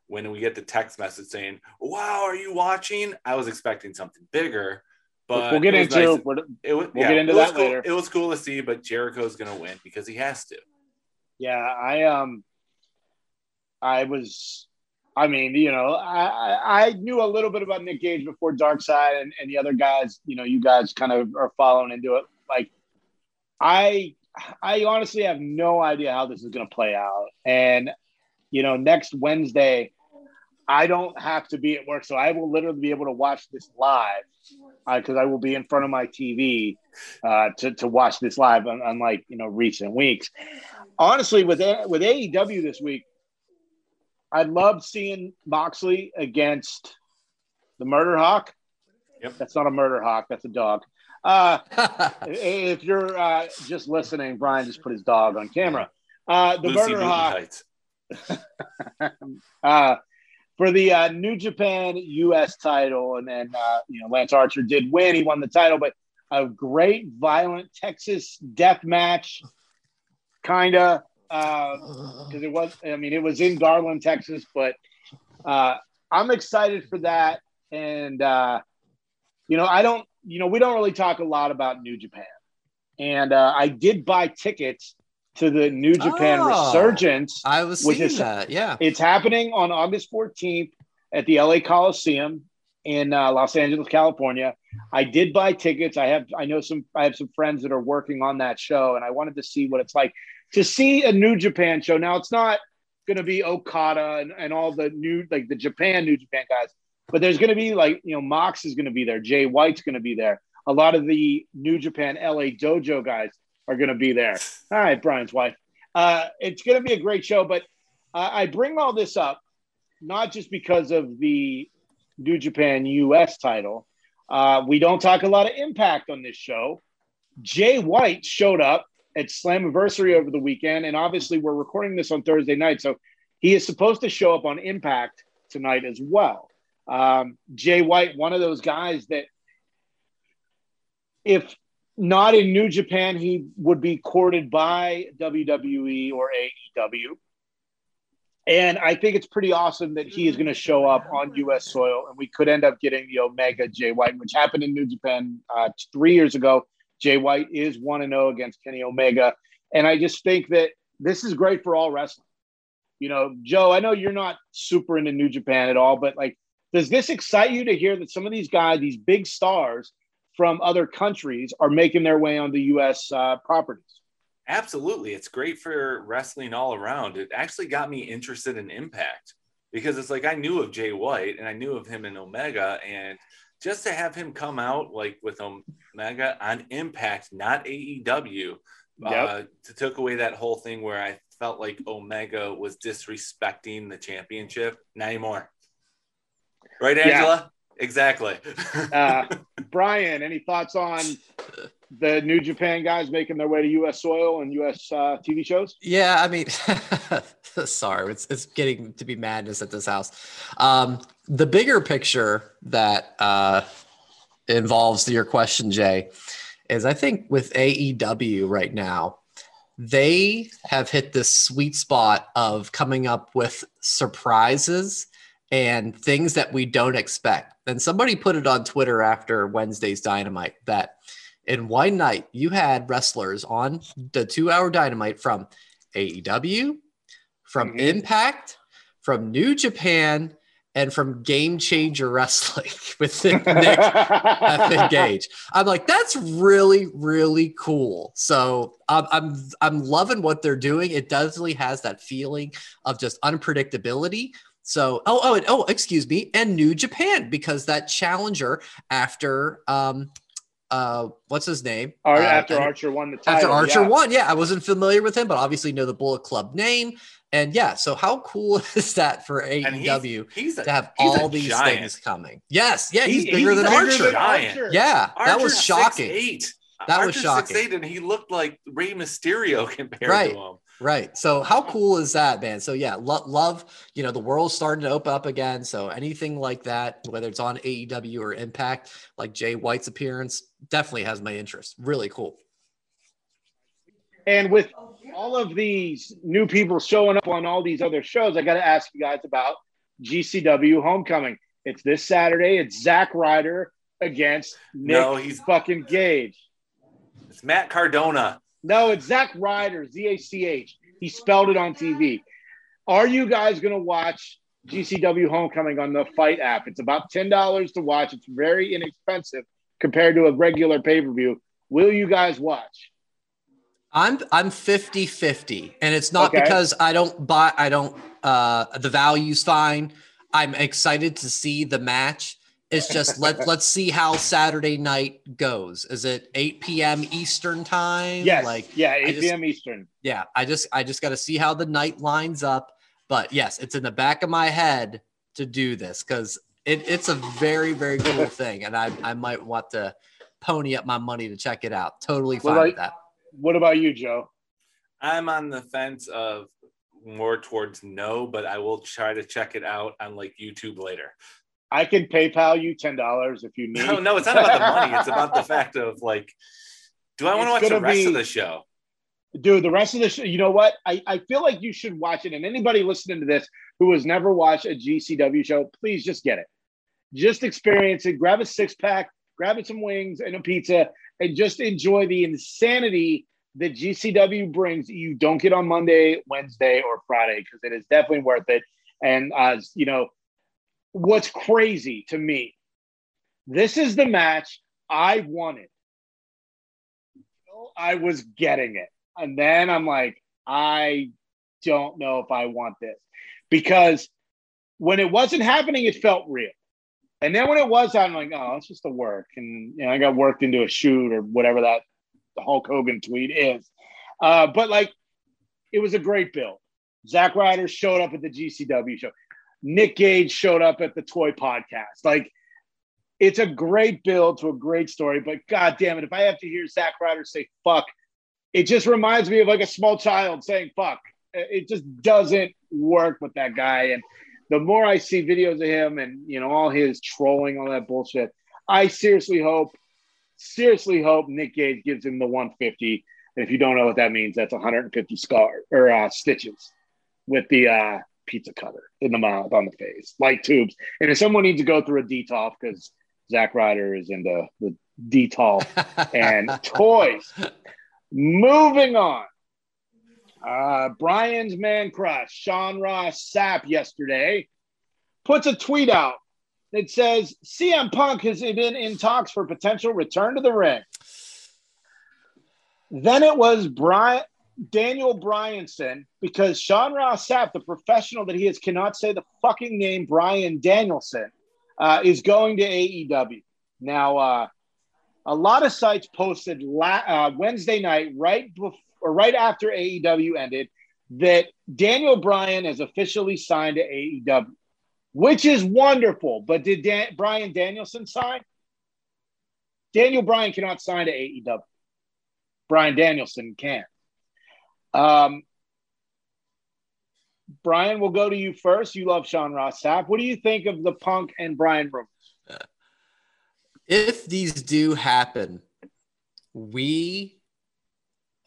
when we get the text message saying "Wow, are you watching?" I was expecting something bigger. But we'll get into. nice- it. Was, we'll yeah, get into that cool- later. It was cool to see, but Jericho's gonna win because he has to. Yeah, I um, I was. I mean, you know, I I I knew a little bit about Nick Gage before Dark Side and, and the other guys. You know, you guys kind of are following into it. Like, I I honestly have no idea how this is going to play out. And you know, next Wednesday, I don't have to be at work, so I will literally be able to watch this live because I will be in front of my TV uh, to to watch this live. Unlike you know recent weeks, honestly, with A- with AEW this week, I loved seeing Moxley against the Murder Hawk. Yep. That's not a murder hawk. That's a dog. Uh, if you're uh, just listening, Brian just put his dog on camera. Uh, the Lucy Murder Hawk Tights. uh, for the uh, New Japan U.S. title, and then uh, you know Lance Archer did win; he won the title. But a great, violent Texas death match, kinda because it was. I mean, it was in Garland, Texas, but uh, I'm excited for that. And uh, you know, I don't. You know, we don't really talk a lot about New Japan, and uh, I did buy tickets to the New Japan Oh. Resurgence. I was Which seeing is- that. Yeah. It's happening on August 14th at the LA Coliseum in uh, Los Angeles, California. I did buy tickets. I have I know some I have some friends that are working on that show, and I wanted to see what it's like to see a New Japan show. Now it's not going to be Okada and, and all the new like the Japan New Japan guys, but there's going to be like you know Mox is going to be there, Jay White's going to be there. A lot of the New Japan LA Dojo guys are going to be there. All right, Brian's wife. Uh, it's going to be a great show, but uh, I bring all this up not just because of the New Japan US title. Uh, we don't talk a lot of impact on this show, Jay White showed up at Slammiversary over the weekend, and obviously we're recording this on Thursday night, so he is supposed to show up on Impact tonight as well. Um, Jay White, one of those guys that, if not in New Japan, he would be courted by WWE or AEW. And I think it's pretty awesome that he is going to show up on U.S. soil, and we could end up getting the Omega Jay White, which happened in New Japan uh, three years ago. Jay White is one and zero against Kenny Omega, and I just think that this is great for all wrestling. You know, Joe, I know you're not super into New Japan at all, but like, does this excite you to hear that some of these guys, these big stars from other countries, are making their way on the U.S. Uh, properties? Absolutely. It's great for wrestling all around. It actually got me interested in Impact because it's like I knew of Jay White and I knew of him in Omega. And just to have him come out like with Omega on Impact, not AEW, yep. uh, to took away that whole thing where I felt like Omega was disrespecting the championship. Not anymore. Right, Angela? Yeah. Exactly. uh, Brian, any thoughts on the New Japan guys making their way to U.S. soil and U.S. Uh, TV shows? Yeah, I mean, sorry, it's it's getting to be madness at this house. Um, the bigger picture that uh, involves your question, Jay, is I think with AEW right now, they have hit this sweet spot of coming up with surprises and things that we don't expect. And somebody put it on Twitter after Wednesday's Dynamite that in one night, you had wrestlers on the two hour dynamite from AEW, from mm-hmm. Impact, from New Japan, and from Game Changer Wrestling with Nick F. Gage. I'm like, that's really, really cool. So um, I'm I'm loving what they're doing. It definitely has that feeling of just unpredictability. So oh oh and, oh excuse me and New Japan because that challenger after um uh, what's his name? Ar- uh, after Archer won the title. After Archer yeah. won, yeah, I wasn't familiar with him, but obviously know the Bullet Club name. And yeah, so how cool is that for AEW he's, he's a, to have all these giant. things coming? Yes, yeah, he's, he's bigger, he's than, bigger Archer. than, Archer. Yeah, Archer's that was shocking. Eight. That Archer's was shocking. Eight, and he looked like Rey Mysterio compared right. to him. Right. So how cool is that, man? So yeah, lo- love, you know, the world's starting to open up again. So anything like that, whether it's on AEW or Impact, like Jay White's appearance, definitely has my interest. Really cool. And with all of these new people showing up on all these other shows, I got to ask you guys about GCW Homecoming. It's this Saturday. It's Zack Ryder against Nick no, he's fucking Gage. It's Matt Cardona. No, it's Zach Ryder, Z A C H. He spelled it on TV. Are you guys going to watch GCW Homecoming on the Fight app? It's about $10 to watch. It's very inexpensive compared to a regular pay per view. Will you guys watch? I'm I'm 50-50 and it's not okay. because I don't buy I don't uh the value's fine. I'm excited to see the match. It's just let let's see how Saturday night goes. Is it 8 p.m. Eastern time? Yes. Like yeah, 8 just, p.m. Eastern. Yeah, I just I just got to see how the night lines up. But yes, it's in the back of my head to do this because it, it's a very very cool thing, and I I might want to pony up my money to check it out. Totally fine about, with that. What about you, Joe? I'm on the fence of more towards no, but I will try to check it out on like YouTube later. I can PayPal you ten dollars if you need. No, no, it's not about the money. It's about the fact of like, do I want to watch the rest be, of the show? Dude, the rest of the show. You know what? I, I feel like you should watch it. And anybody listening to this who has never watched a GCW show, please just get it. Just experience it. Grab a six pack, grab it some wings and a pizza, and just enjoy the insanity that GCW brings. You don't get on Monday, Wednesday, or Friday because it is definitely worth it. And as you know, what's crazy to me, this is the match I wanted. I was getting it. And then I'm like, I don't know if I want this because when it wasn't happening, it felt real. And then when it was, I'm like, oh, it's just a work. And you know, I got worked into a shoot or whatever that Hulk Hogan tweet is. Uh, but like, it was a great build. Zack Ryder showed up at the GCW show. Nick Gage showed up at the toy podcast. Like it's a great build to a great story, but god damn it, if I have to hear Zack Ryder say fuck, it just reminds me of like a small child saying fuck. It just doesn't work with that guy. And the more I see videos of him and you know all his trolling, all that bullshit, I seriously hope, seriously hope Nick Gage gives him the 150. And if you don't know what that means, that's 150 scar or uh, stitches with the uh, pizza cutter in the mouth on the face, light tubes. And if someone needs to go through a detox because Zack Ryder is into the detox and toys. Moving on. Uh, Brian's man crush, Sean Ross Sapp, yesterday puts a tweet out that says CM Punk has been in talks for potential return to the ring. Then it was Brian Daniel Bryanson because Sean Ross Sapp, the professional that he is, cannot say the fucking name Bryan Danielson, uh, is going to AEW. Now, uh, a lot of sites posted la- uh, Wednesday night, right before or right after AEW ended, that Daniel Bryan has officially signed to AEW, which is wonderful. But did Dan- Bryan Danielson sign? Daniel Bryan cannot sign to AEW. Bryan Danielson can. Um, Brian, we'll go to you first. You love Sean Ross Sapp. What do you think of the Punk and Bryan rumors? If these do happen, we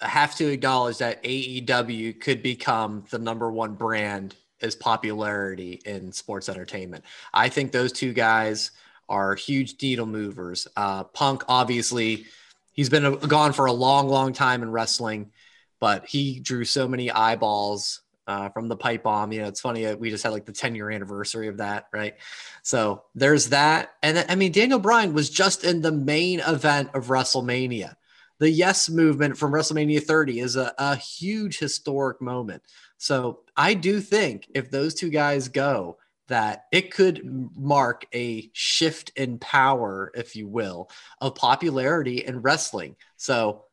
have to acknowledge that AEW could become the number one brand as popularity in sports entertainment. I think those two guys are huge needle movers. Uh, Punk, obviously, he's been a, gone for a long, long time in wrestling, but he drew so many eyeballs uh, from the pipe bomb. You know, it's funny. Uh, we just had like the 10 year anniversary of that, right? So there's that. And I mean, Daniel Bryan was just in the main event of WrestleMania. The Yes movement from WrestleMania 30 is a, a huge historic moment. So I do think if those two guys go, that it could mark a shift in power, if you will, of popularity in wrestling. So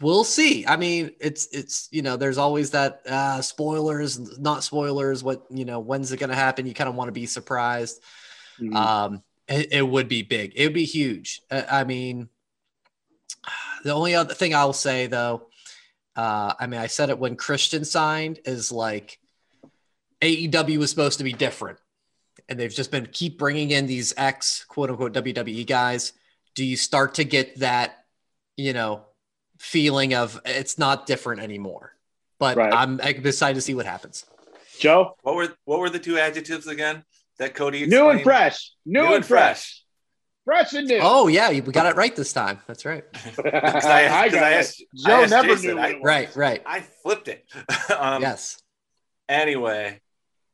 we'll see. I mean, it's it's you know, there's always that uh, spoilers, not spoilers. What you know, when's it going to happen? You kind of want to be surprised. Mm-hmm. Um, it, it, would be big. It would be huge. Uh, I mean, the only other thing I'll say though, uh, I mean, I said it when Christian signed is like AEW was supposed to be different, and they've just been keep bringing in these ex quote unquote WWE guys. Do you start to get that, you know, feeling of it's not different anymore? But Right. I'm excited to see what happens. Joe, What were what were the two adjectives again that Cody new and fresh, new, and fresh, fresh and new. Oh yeah, we got it right this time. That's right. Because I, asked- got I it. asked- I Joe asked never Jason, knew. I- it. Right, right. I flipped it. um, yes. Anyway,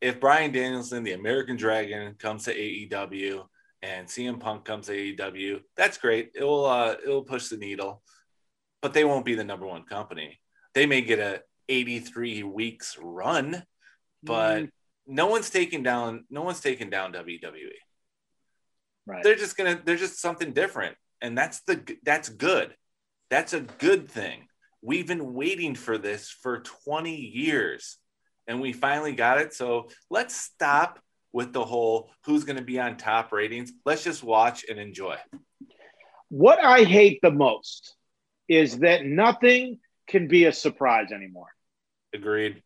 if Bryan Danielson, the American Dragon, comes to AEW and CM Punk comes to AEW, that's great. It will uh, it will push the needle, but they won't be the number one company. They may get a 83 weeks run, but Mm, no one's taking down no one's taking down WWE. right. They're just gonna they're just something different, and that's the that's good. That's a good thing. We've been waiting for this for 20 years and we finally got it. So let's stop with the whole who's going to be on top ratings. Let's just watch and enjoy. What I hate the most is that nothing can be a surprise anymore. Agreed.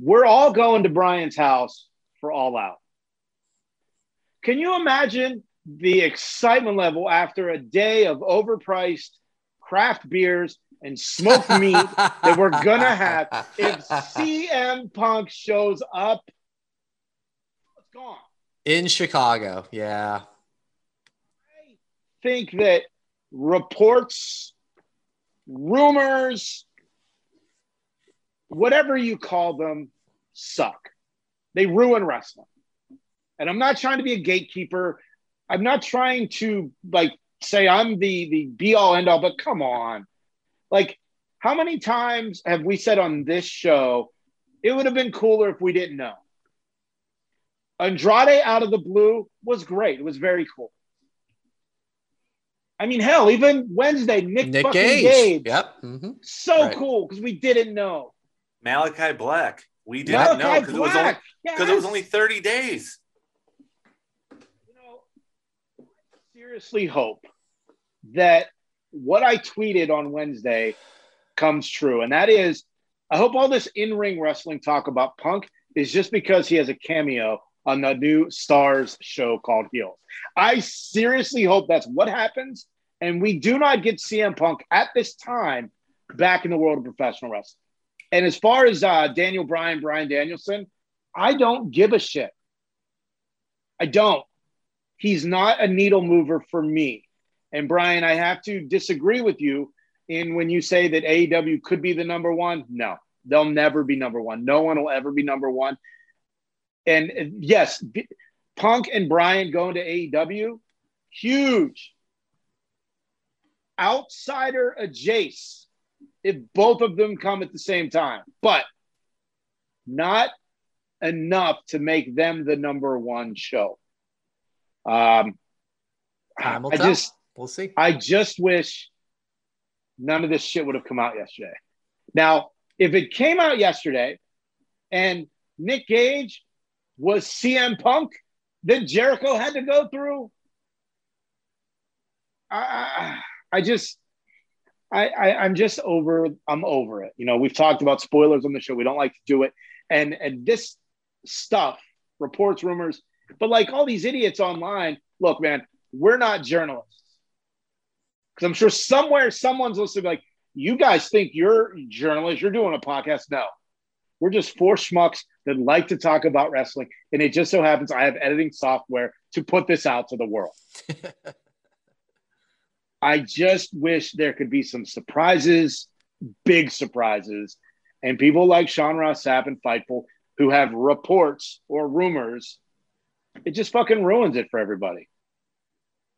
We're all going to Brian's house for All Out. Can you imagine the excitement level after a day of overpriced craft beers and smoked meat that we're gonna have if CM Punk shows up? It's gone. in Chicago. Yeah. I think that reports, rumors, whatever you call them, suck. They ruin wrestling. And I'm not trying to be a gatekeeper. I'm not trying to like say I'm the the be all end all, but come on. Like, how many times have we said on this show, it would have been cooler if we didn't know? Andrade out of the blue was great. It was very cool. I mean, hell, even Wednesday, Nick, Nick fucking Gage. Gage. Yep. hmm So Right. cool because we didn't know. Malachi Black. We didn't know because it was only Black, because it was only 30 days. You know, I seriously hope that what I tweeted on Wednesday comes true. And that is, I hope all this in ring wrestling talk about Punk is just because he has a cameo on the new Starz show called Heels. I seriously hope that's what happens. And we do not get CM Punk at this time back in the world of professional wrestling. And as far as uh, Daniel Bryan, Bryan Danielson, I don't give a shit. I don't. He's not a needle mover for me. And Brian, I have to disagree with you in when you say that AEW could be the number one. No, they'll never be number one. No one will ever be number one. And yes, Punk and Bryan going to AEW, huge. Outsider a Jace if both of them come at the same time, but not enough to make them the number one show. Um, I tell. just, We'll see. I just wish none of this shit would have come out yesterday. Now, if it came out yesterday and Nick Gage was CM Punk, then Jericho had to go through. I, I, I just, I, I, I'm just over. I'm over it. You know, we've talked about spoilers on the show. We don't like to do it, and and this stuff, reports, rumors, but like all these idiots online. Look, man, we're not journalists because I'm sure somewhere someone's listening. Like, you guys think you're journalists? You're doing a podcast? No, we're just four schmucks that like to talk about wrestling, and it just so happens I have editing software to put this out to the world. I just wish there could be some surprises, big surprises, and people like Sean Ross Sapp and Fightful who have reports or rumors. It just fucking ruins it for everybody.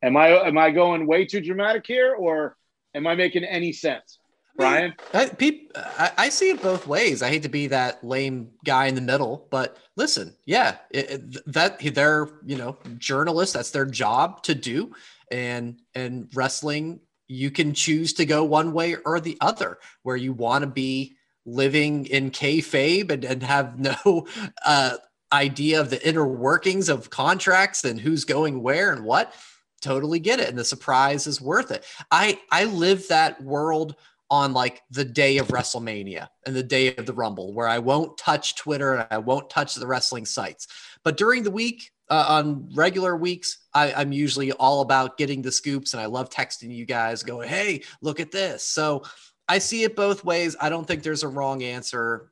Am I am I going way too dramatic here, or am I making any sense, Brian? I, peop, I, I see it both ways. I hate to be that lame guy in the middle, but listen, yeah, it, it- that they're you know journalists. That's their job to do, and and wrestling, you can choose to go one way or the other, where you want to be living in kayfabe and, and have no uh, idea of the inner workings of contracts and who's going where and what. Totally get it, and the surprise is worth it. I I live that world on like the day of WrestleMania and the day of the Rumble, where I won't touch Twitter and I won't touch the wrestling sites. But during the week, uh, on regular weeks, I, I'm usually all about getting the scoops and I love texting you guys, going, hey, look at this. So I see it both ways. I don't think there's a wrong answer.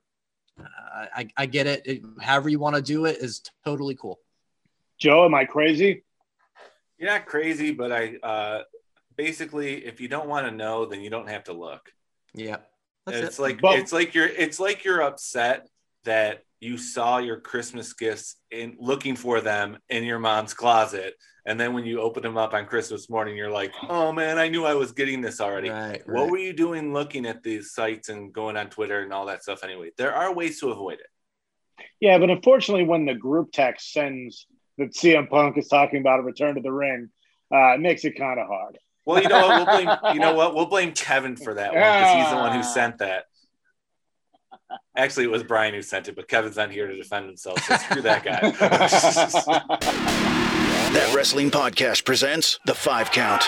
Uh, I, I get it. it. However, you want to do it is totally cool. Joe, am I crazy? You're not crazy, but I uh, basically, if you don't want to know, then you don't have to look. Yeah. That's it's it. like But- it's like you're it's like you're upset that you saw your Christmas gifts in looking for them in your mom's closet, and then when you open them up on Christmas morning, you're like, "Oh man, I knew I was getting this already." Right, What right. were you doing looking at these sites and going on Twitter and all that stuff? Anyway, there are ways to avoid it. Yeah, but unfortunately, when the group text sends that CM Punk is talking about a return to the ring, uh, it makes it kind of hard. Well, you know what? We'll blame you know what? We'll blame Kevin for that one because he's the one who ah. sent that. Actually, it was Brian who sent it, but Kevin's not here to defend himself, so screw that guy. That Wrestling Podcast presents The Five Count.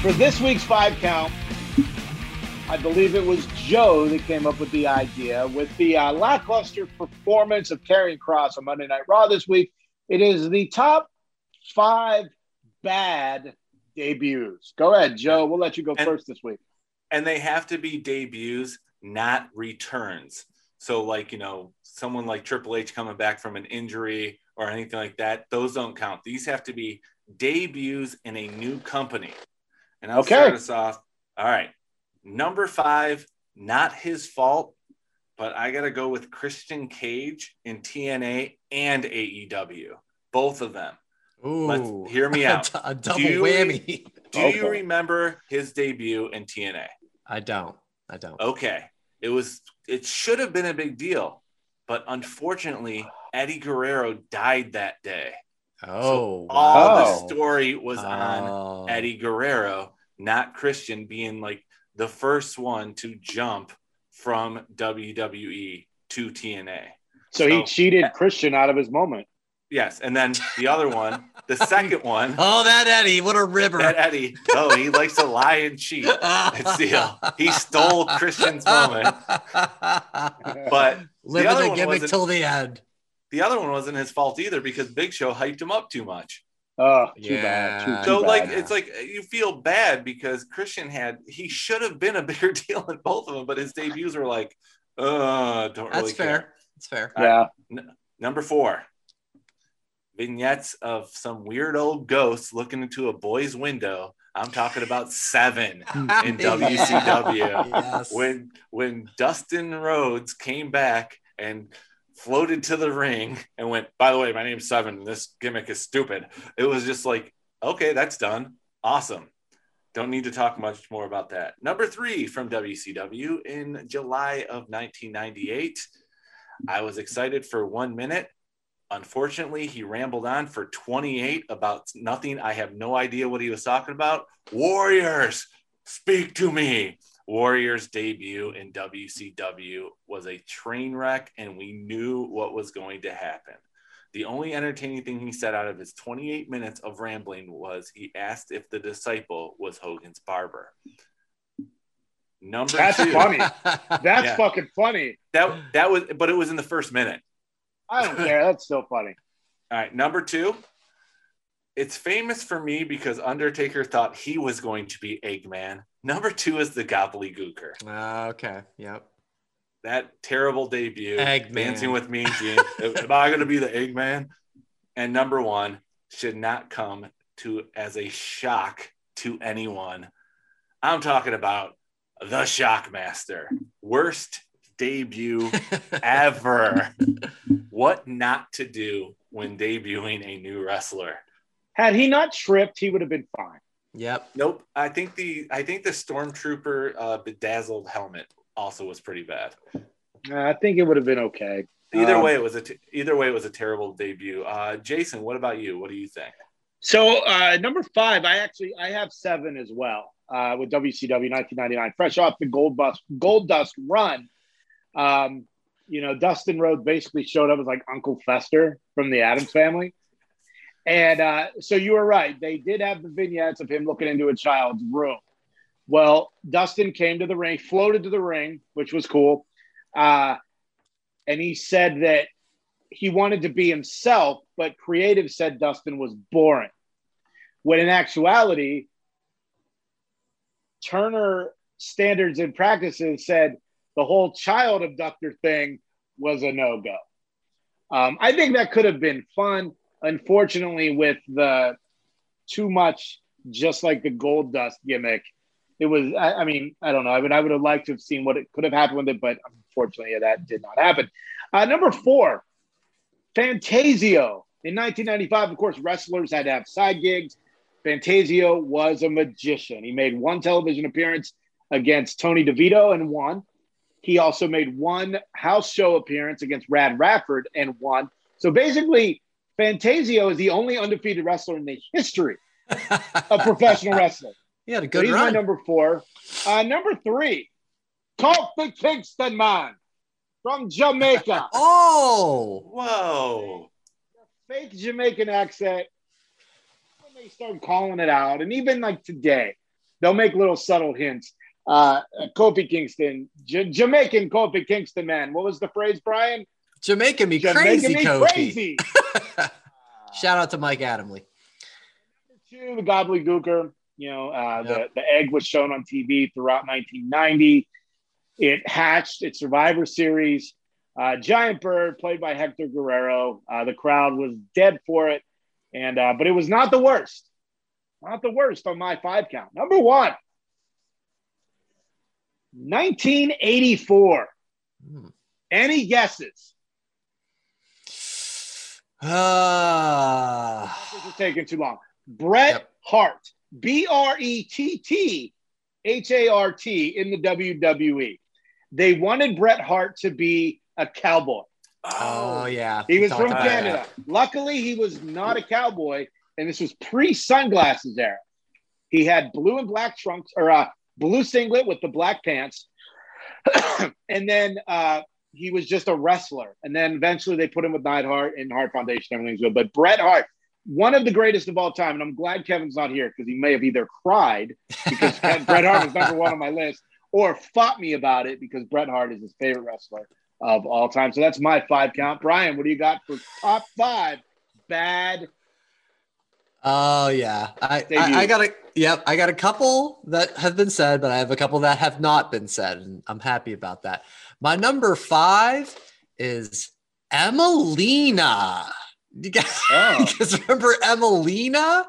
For this week's five count, I believe it was Joe that came up with the idea with the uh, lackluster performance of Karrion Cross on Monday Night Raw this week. It is the top five bad debuts. Go ahead, Joe. We'll let you go And- first this week. and they have to be debuts, not returns. So, like, you know, someone like Triple H coming back from an injury or anything like that, those don't count. These have to be debuts in a new company. And I'll Okay. start us off. All right. Number five, not his fault, but I got to go with Christian Cage in TNA and AEW. Both of them. Ooh, Let's hear me out. a double Do you- whammy. Do Okay. you remember his debut in TNA? I don't. I don't. okay it was it should have been a big deal but unfortunately eddie guerrero died that day Oh, all wow. the story was on Oh. eddie guerrero not christian being like the first one to jump from WWE to TNA. So he So- cheated Christian out of his moment. Yes, and then the other one, the second one, Oh, that Eddie, what a ribber. that Eddie. Oh, he likes to lie and cheat. It's the uh, he stole Christian's moment, but Living other the, gimmick wasn't- till the end. the other one wasn't his fault either because Big Show hyped him up too much. Oh, too Yeah. bad. Too, too So bad. like it's like you feel bad because Christian had he should have been a bigger deal in both of them, but his debuts were like, uh, don't That's really fair. care. That's fair. yeah. Number four, vignettes of some weird old ghosts looking into a boy's window. I'm talking about seven in WCW. Yes. when when Dustin Rhodes came back and floated to the ring and went, by the way, my name's Seven. This gimmick is stupid. It was just like, okay, that's done. Awesome. Don't need to talk much more about that. Number three from WCW in July of 1998. I was excited for one minute. Unfortunately, he rambled on for 28 about nothing. I have no idea what he was talking about. Warriors, speak to me. Warriors debut in WCW was a train wreck, and we knew what was going to happen. The only entertaining thing he said out of his 28 minutes of rambling was he asked if the disciple was Hogan's barber. Number That's two, funny. That's Yeah. fucking funny. that that was, but it was in the first minute. I don't care. That's still funny. All right, number two. It's famous for me because Undertaker thought he was going to be Eggman. Number two is the Gobbledygooker. Uh, okay. Yep. That terrible debut. Eggman. Dancing with me, Gene. Am I going to be the Eggman? And number one should not come to as a shock to anyone. I'm talking about the Shockmaster. Worst debut ever. what not to do when debuting a new wrestler? Had he not tripped, he would have been fine. Yep. Nope. I think the I think the stormtrooper uh, bedazzled helmet also was pretty bad. Uh, I think it would have been okay. Either Um, way, it was a t- either way it was a terrible debut. Uh, Jason, what about you? What do you think? So uh, number five, I actually I have seven as well uh, with WCW 1999, fresh off the Gold Dust Gold Dust run. Um, you know, Dustin Rhodes basically showed up as like Uncle Fester from the Addams Family, and uh, so you were right. They did have the vignettes of him looking into a child's room. Well, Dustin came to the ring, floated to the ring, which was cool, uh, and he said that he wanted to be himself, but creative said Dustin was boring. When in actuality, Turner standards and practices said the whole child abductor thing was a no go. Um, I think that could have been fun. Unfortunately, with the too much, just like the gold dust gimmick, it was. I, I mean, I don't know. I mean, I would have liked to have seen what it could have happened with it, but unfortunately, that did not happen. Uh, number four, Fantasio. In 1995, of course, wrestlers had to have side gigs. Fantasio was a magician. He made one television appearance against Tony DeVito and won. He also made one house show appearance against Rad Radford and won. So basically, Fantasio is the only undefeated wrestler in the history of professional wrestling. he had a So good he's my number four. Uh, number three, Kofi Kingston man from Jamaica. oh, Whoa! fake Jamaican accent. When they start calling it out, and even like today, they'll make little subtle hints. Uh, Kofi Kingston, J- Jamaican Kofi Kingston, man. What was the phrase, Brian? Jamaican me crazy, me Kofi. crazy. Shout out to Mike Adamle. Two, the gobbledygooker. You know, uh, Yep. the, the egg was shown on TV throughout 1990. It hatched its Survivor Series. Uh, Giant Bird, played by Hector Guerrero. Uh, the crowd was dead for it, and uh, but it was not the worst. Not the worst on my five count. Number one, 1984. Hmm. Any guesses? This is taking too long. Bret Yep. Hart, B R E T T H A R T in the WWE. They wanted Bret Hart to be a cowboy. oh yeah. He was from Canada. Luckily, he was not a cowboy, and this was pre sunglasses era. He had blue and black trunks, or uh, blue singlet with the black pants, and then uh, he was just a wrestler. And then eventually they put him with Neidhart and Hart Foundation. Everything's good. But Bret Hart, one of the greatest of all time, and I'm glad Kevin's not here because he may have either cried because Bret Hart was number one on my list, or fought me about it because Bret Hart is his favorite wrestler of all time. So that's my five count. Brian, what do you got for top five bad? Oh yeah, I, I, I got a yep. I got a couple that have been said, but I have a couple that have not been said, and I'm happy about that. My number five is Emmalina. You guys, Oh. you guys remember Emmalina?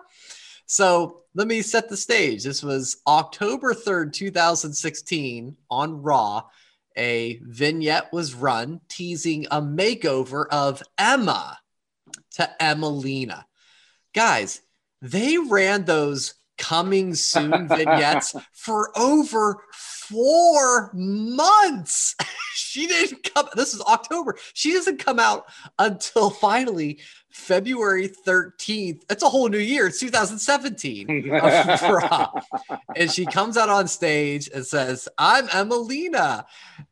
So let me set the stage. This was October 3rd, 2016 on Raw. A vignette was run teasing a makeover of Emma to Emmalina. Guys, they ran those coming soon vignettes for over four months. she didn't come. This is October. She doesn't come out until finally February 13th. It's a whole new year. It's 2017. and she comes out on stage and says, I'm Emmalina.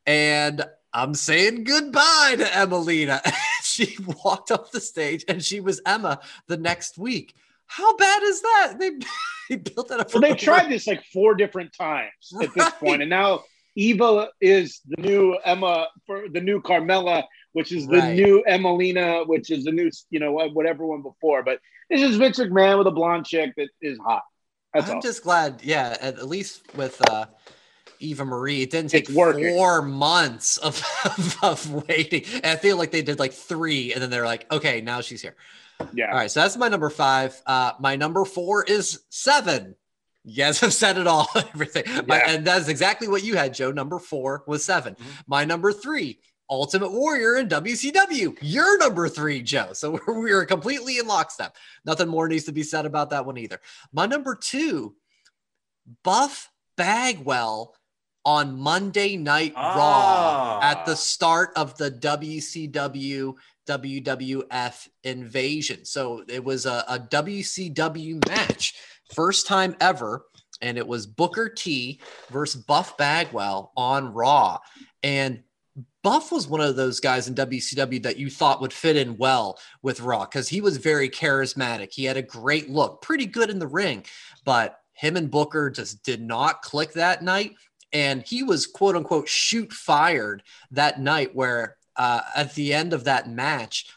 And I'm saying goodbye to Emmalina. she walked off the stage and she was Emma the next week. How bad is that? They, they built that up. Well, they tried this like four different times at this point, and now Eva is the new Emma for the new Carmella, which is the Right. new Emmalina, which is the new you know whatever one before. But this is Vince McMahon with a blonde chick that is hot. That's I'm all. just glad, yeah, at, at least with uh, Eva Marie, it didn't take four months of, of, of waiting. And I feel like they did like three, and then they're like, okay, now she's here. Yeah. All right, so that's my number five. Uh, my number four is seven. You guys have said it all, everything. My- Yeah. and that's exactly what you had, Joe. Number four was 7 Mhm. My number three, Ultimate Warrior in WCW. Your number three, Joe. So we're, we're completely in lockstep. Nothing more needs to be said about that one either. My number two, Buff Bagwell on Monday Night Raw Ah. at the start of the WCW WWF invasion. So it was a, a WCW match, first time ever. And it was Booker T versus Buff Bagwell on Raw. And Buff was one of those guys in WCW that you thought would fit in well with Raw because he was very charismatic. He had a great look, pretty good in the ring, but him and Booker just did not click that night. And he was quote unquote shoot fired that night, where uh, at the end of that match,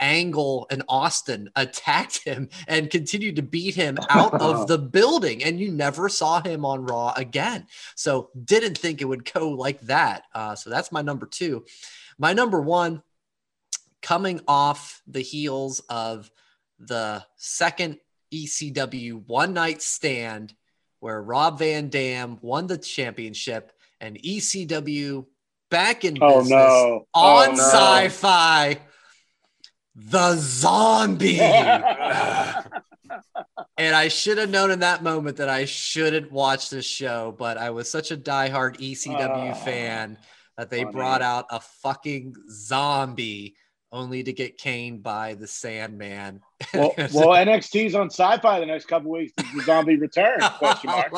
Angle and Austin attacked him and continued to beat him out of the building, and you never saw him on Raw again. So didn't think it would go like that. Uh, so that's my number two. My number one, coming off the heels of the second ECW one night stand where Rob Van Dam won the championship and ECW back in Oh business no! on oh, no. sci-fi the zombie and i should have known in that moment that i shouldn't watch this show but i was such a diehard ecw Oh, ah, fan that they funny. brought out a fucking zombie only to get caned by the sandman well, well, NXT's on Sci-Fi the next couple weeks. The zombie return? Question mark.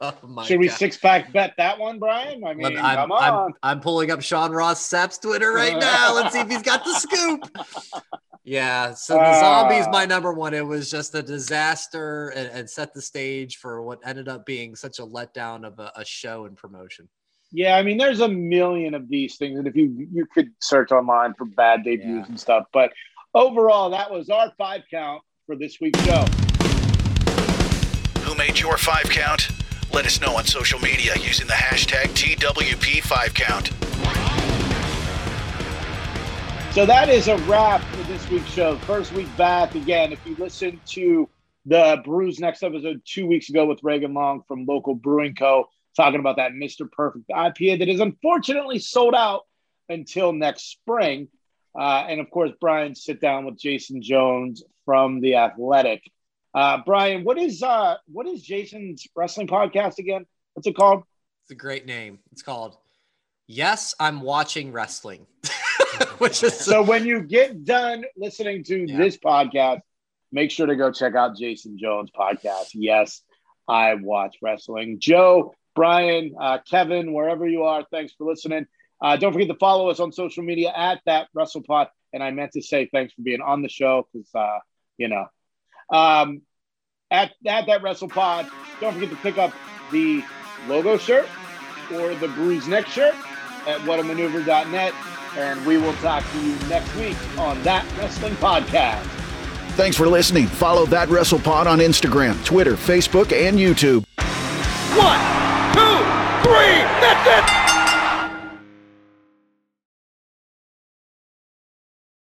oh Should we God. six pack bet that one, Brian? I mean, I'm, come I'm- on. I'm pulling up Sean Ross Sapp's Twitter right now. Let's see if he's got the scoop. Yeah, so the Ah. zombies my number one. It was just a disaster and, and set the stage for what ended up being such a letdown of a, a show and promotion. Yeah, I mean, there's a million of these things, and if you you could search online for bad debuts Yeah. and stuff, but overall, that was our five count for this week's show. Who made your five count? Let us know on social media using the hashtag TWP5Count. So that is a wrap for this week's show. First week back again. If you listened to the Brews next episode two weeks ago with Reagan Long from local Brewing Co. talking about that Mr. Perfect IPA that is unfortunately sold out until next spring. Uh, and of course, Brian sit down with Jason Jones from the Athletic. Uh, Brian, what is uh, what is Jason's wrestling podcast again? What's it called? It's a great name. It's called Yes, I'm Watching Wrestling, which is So when you get done listening to Yeah. this podcast, make sure to go check out Jason Jones' podcast. Yes, I watch wrestling. Joe Brian, uh, Kevin, wherever you are, thanks for listening. Uh, don't forget to follow us on social media at that WrestlePod. And I meant to say thanks for being on the show because, uh, you know, um, at, at that WrestlePod, don't forget to pick up the logo shirt or the bruised neck shirt at whatamaneuver.net. And we will talk to you next week on That Wrestling Podcast. Thanks for listening. Follow That WrestlePod on Instagram, Twitter, Facebook, and YouTube. One, three. That's it.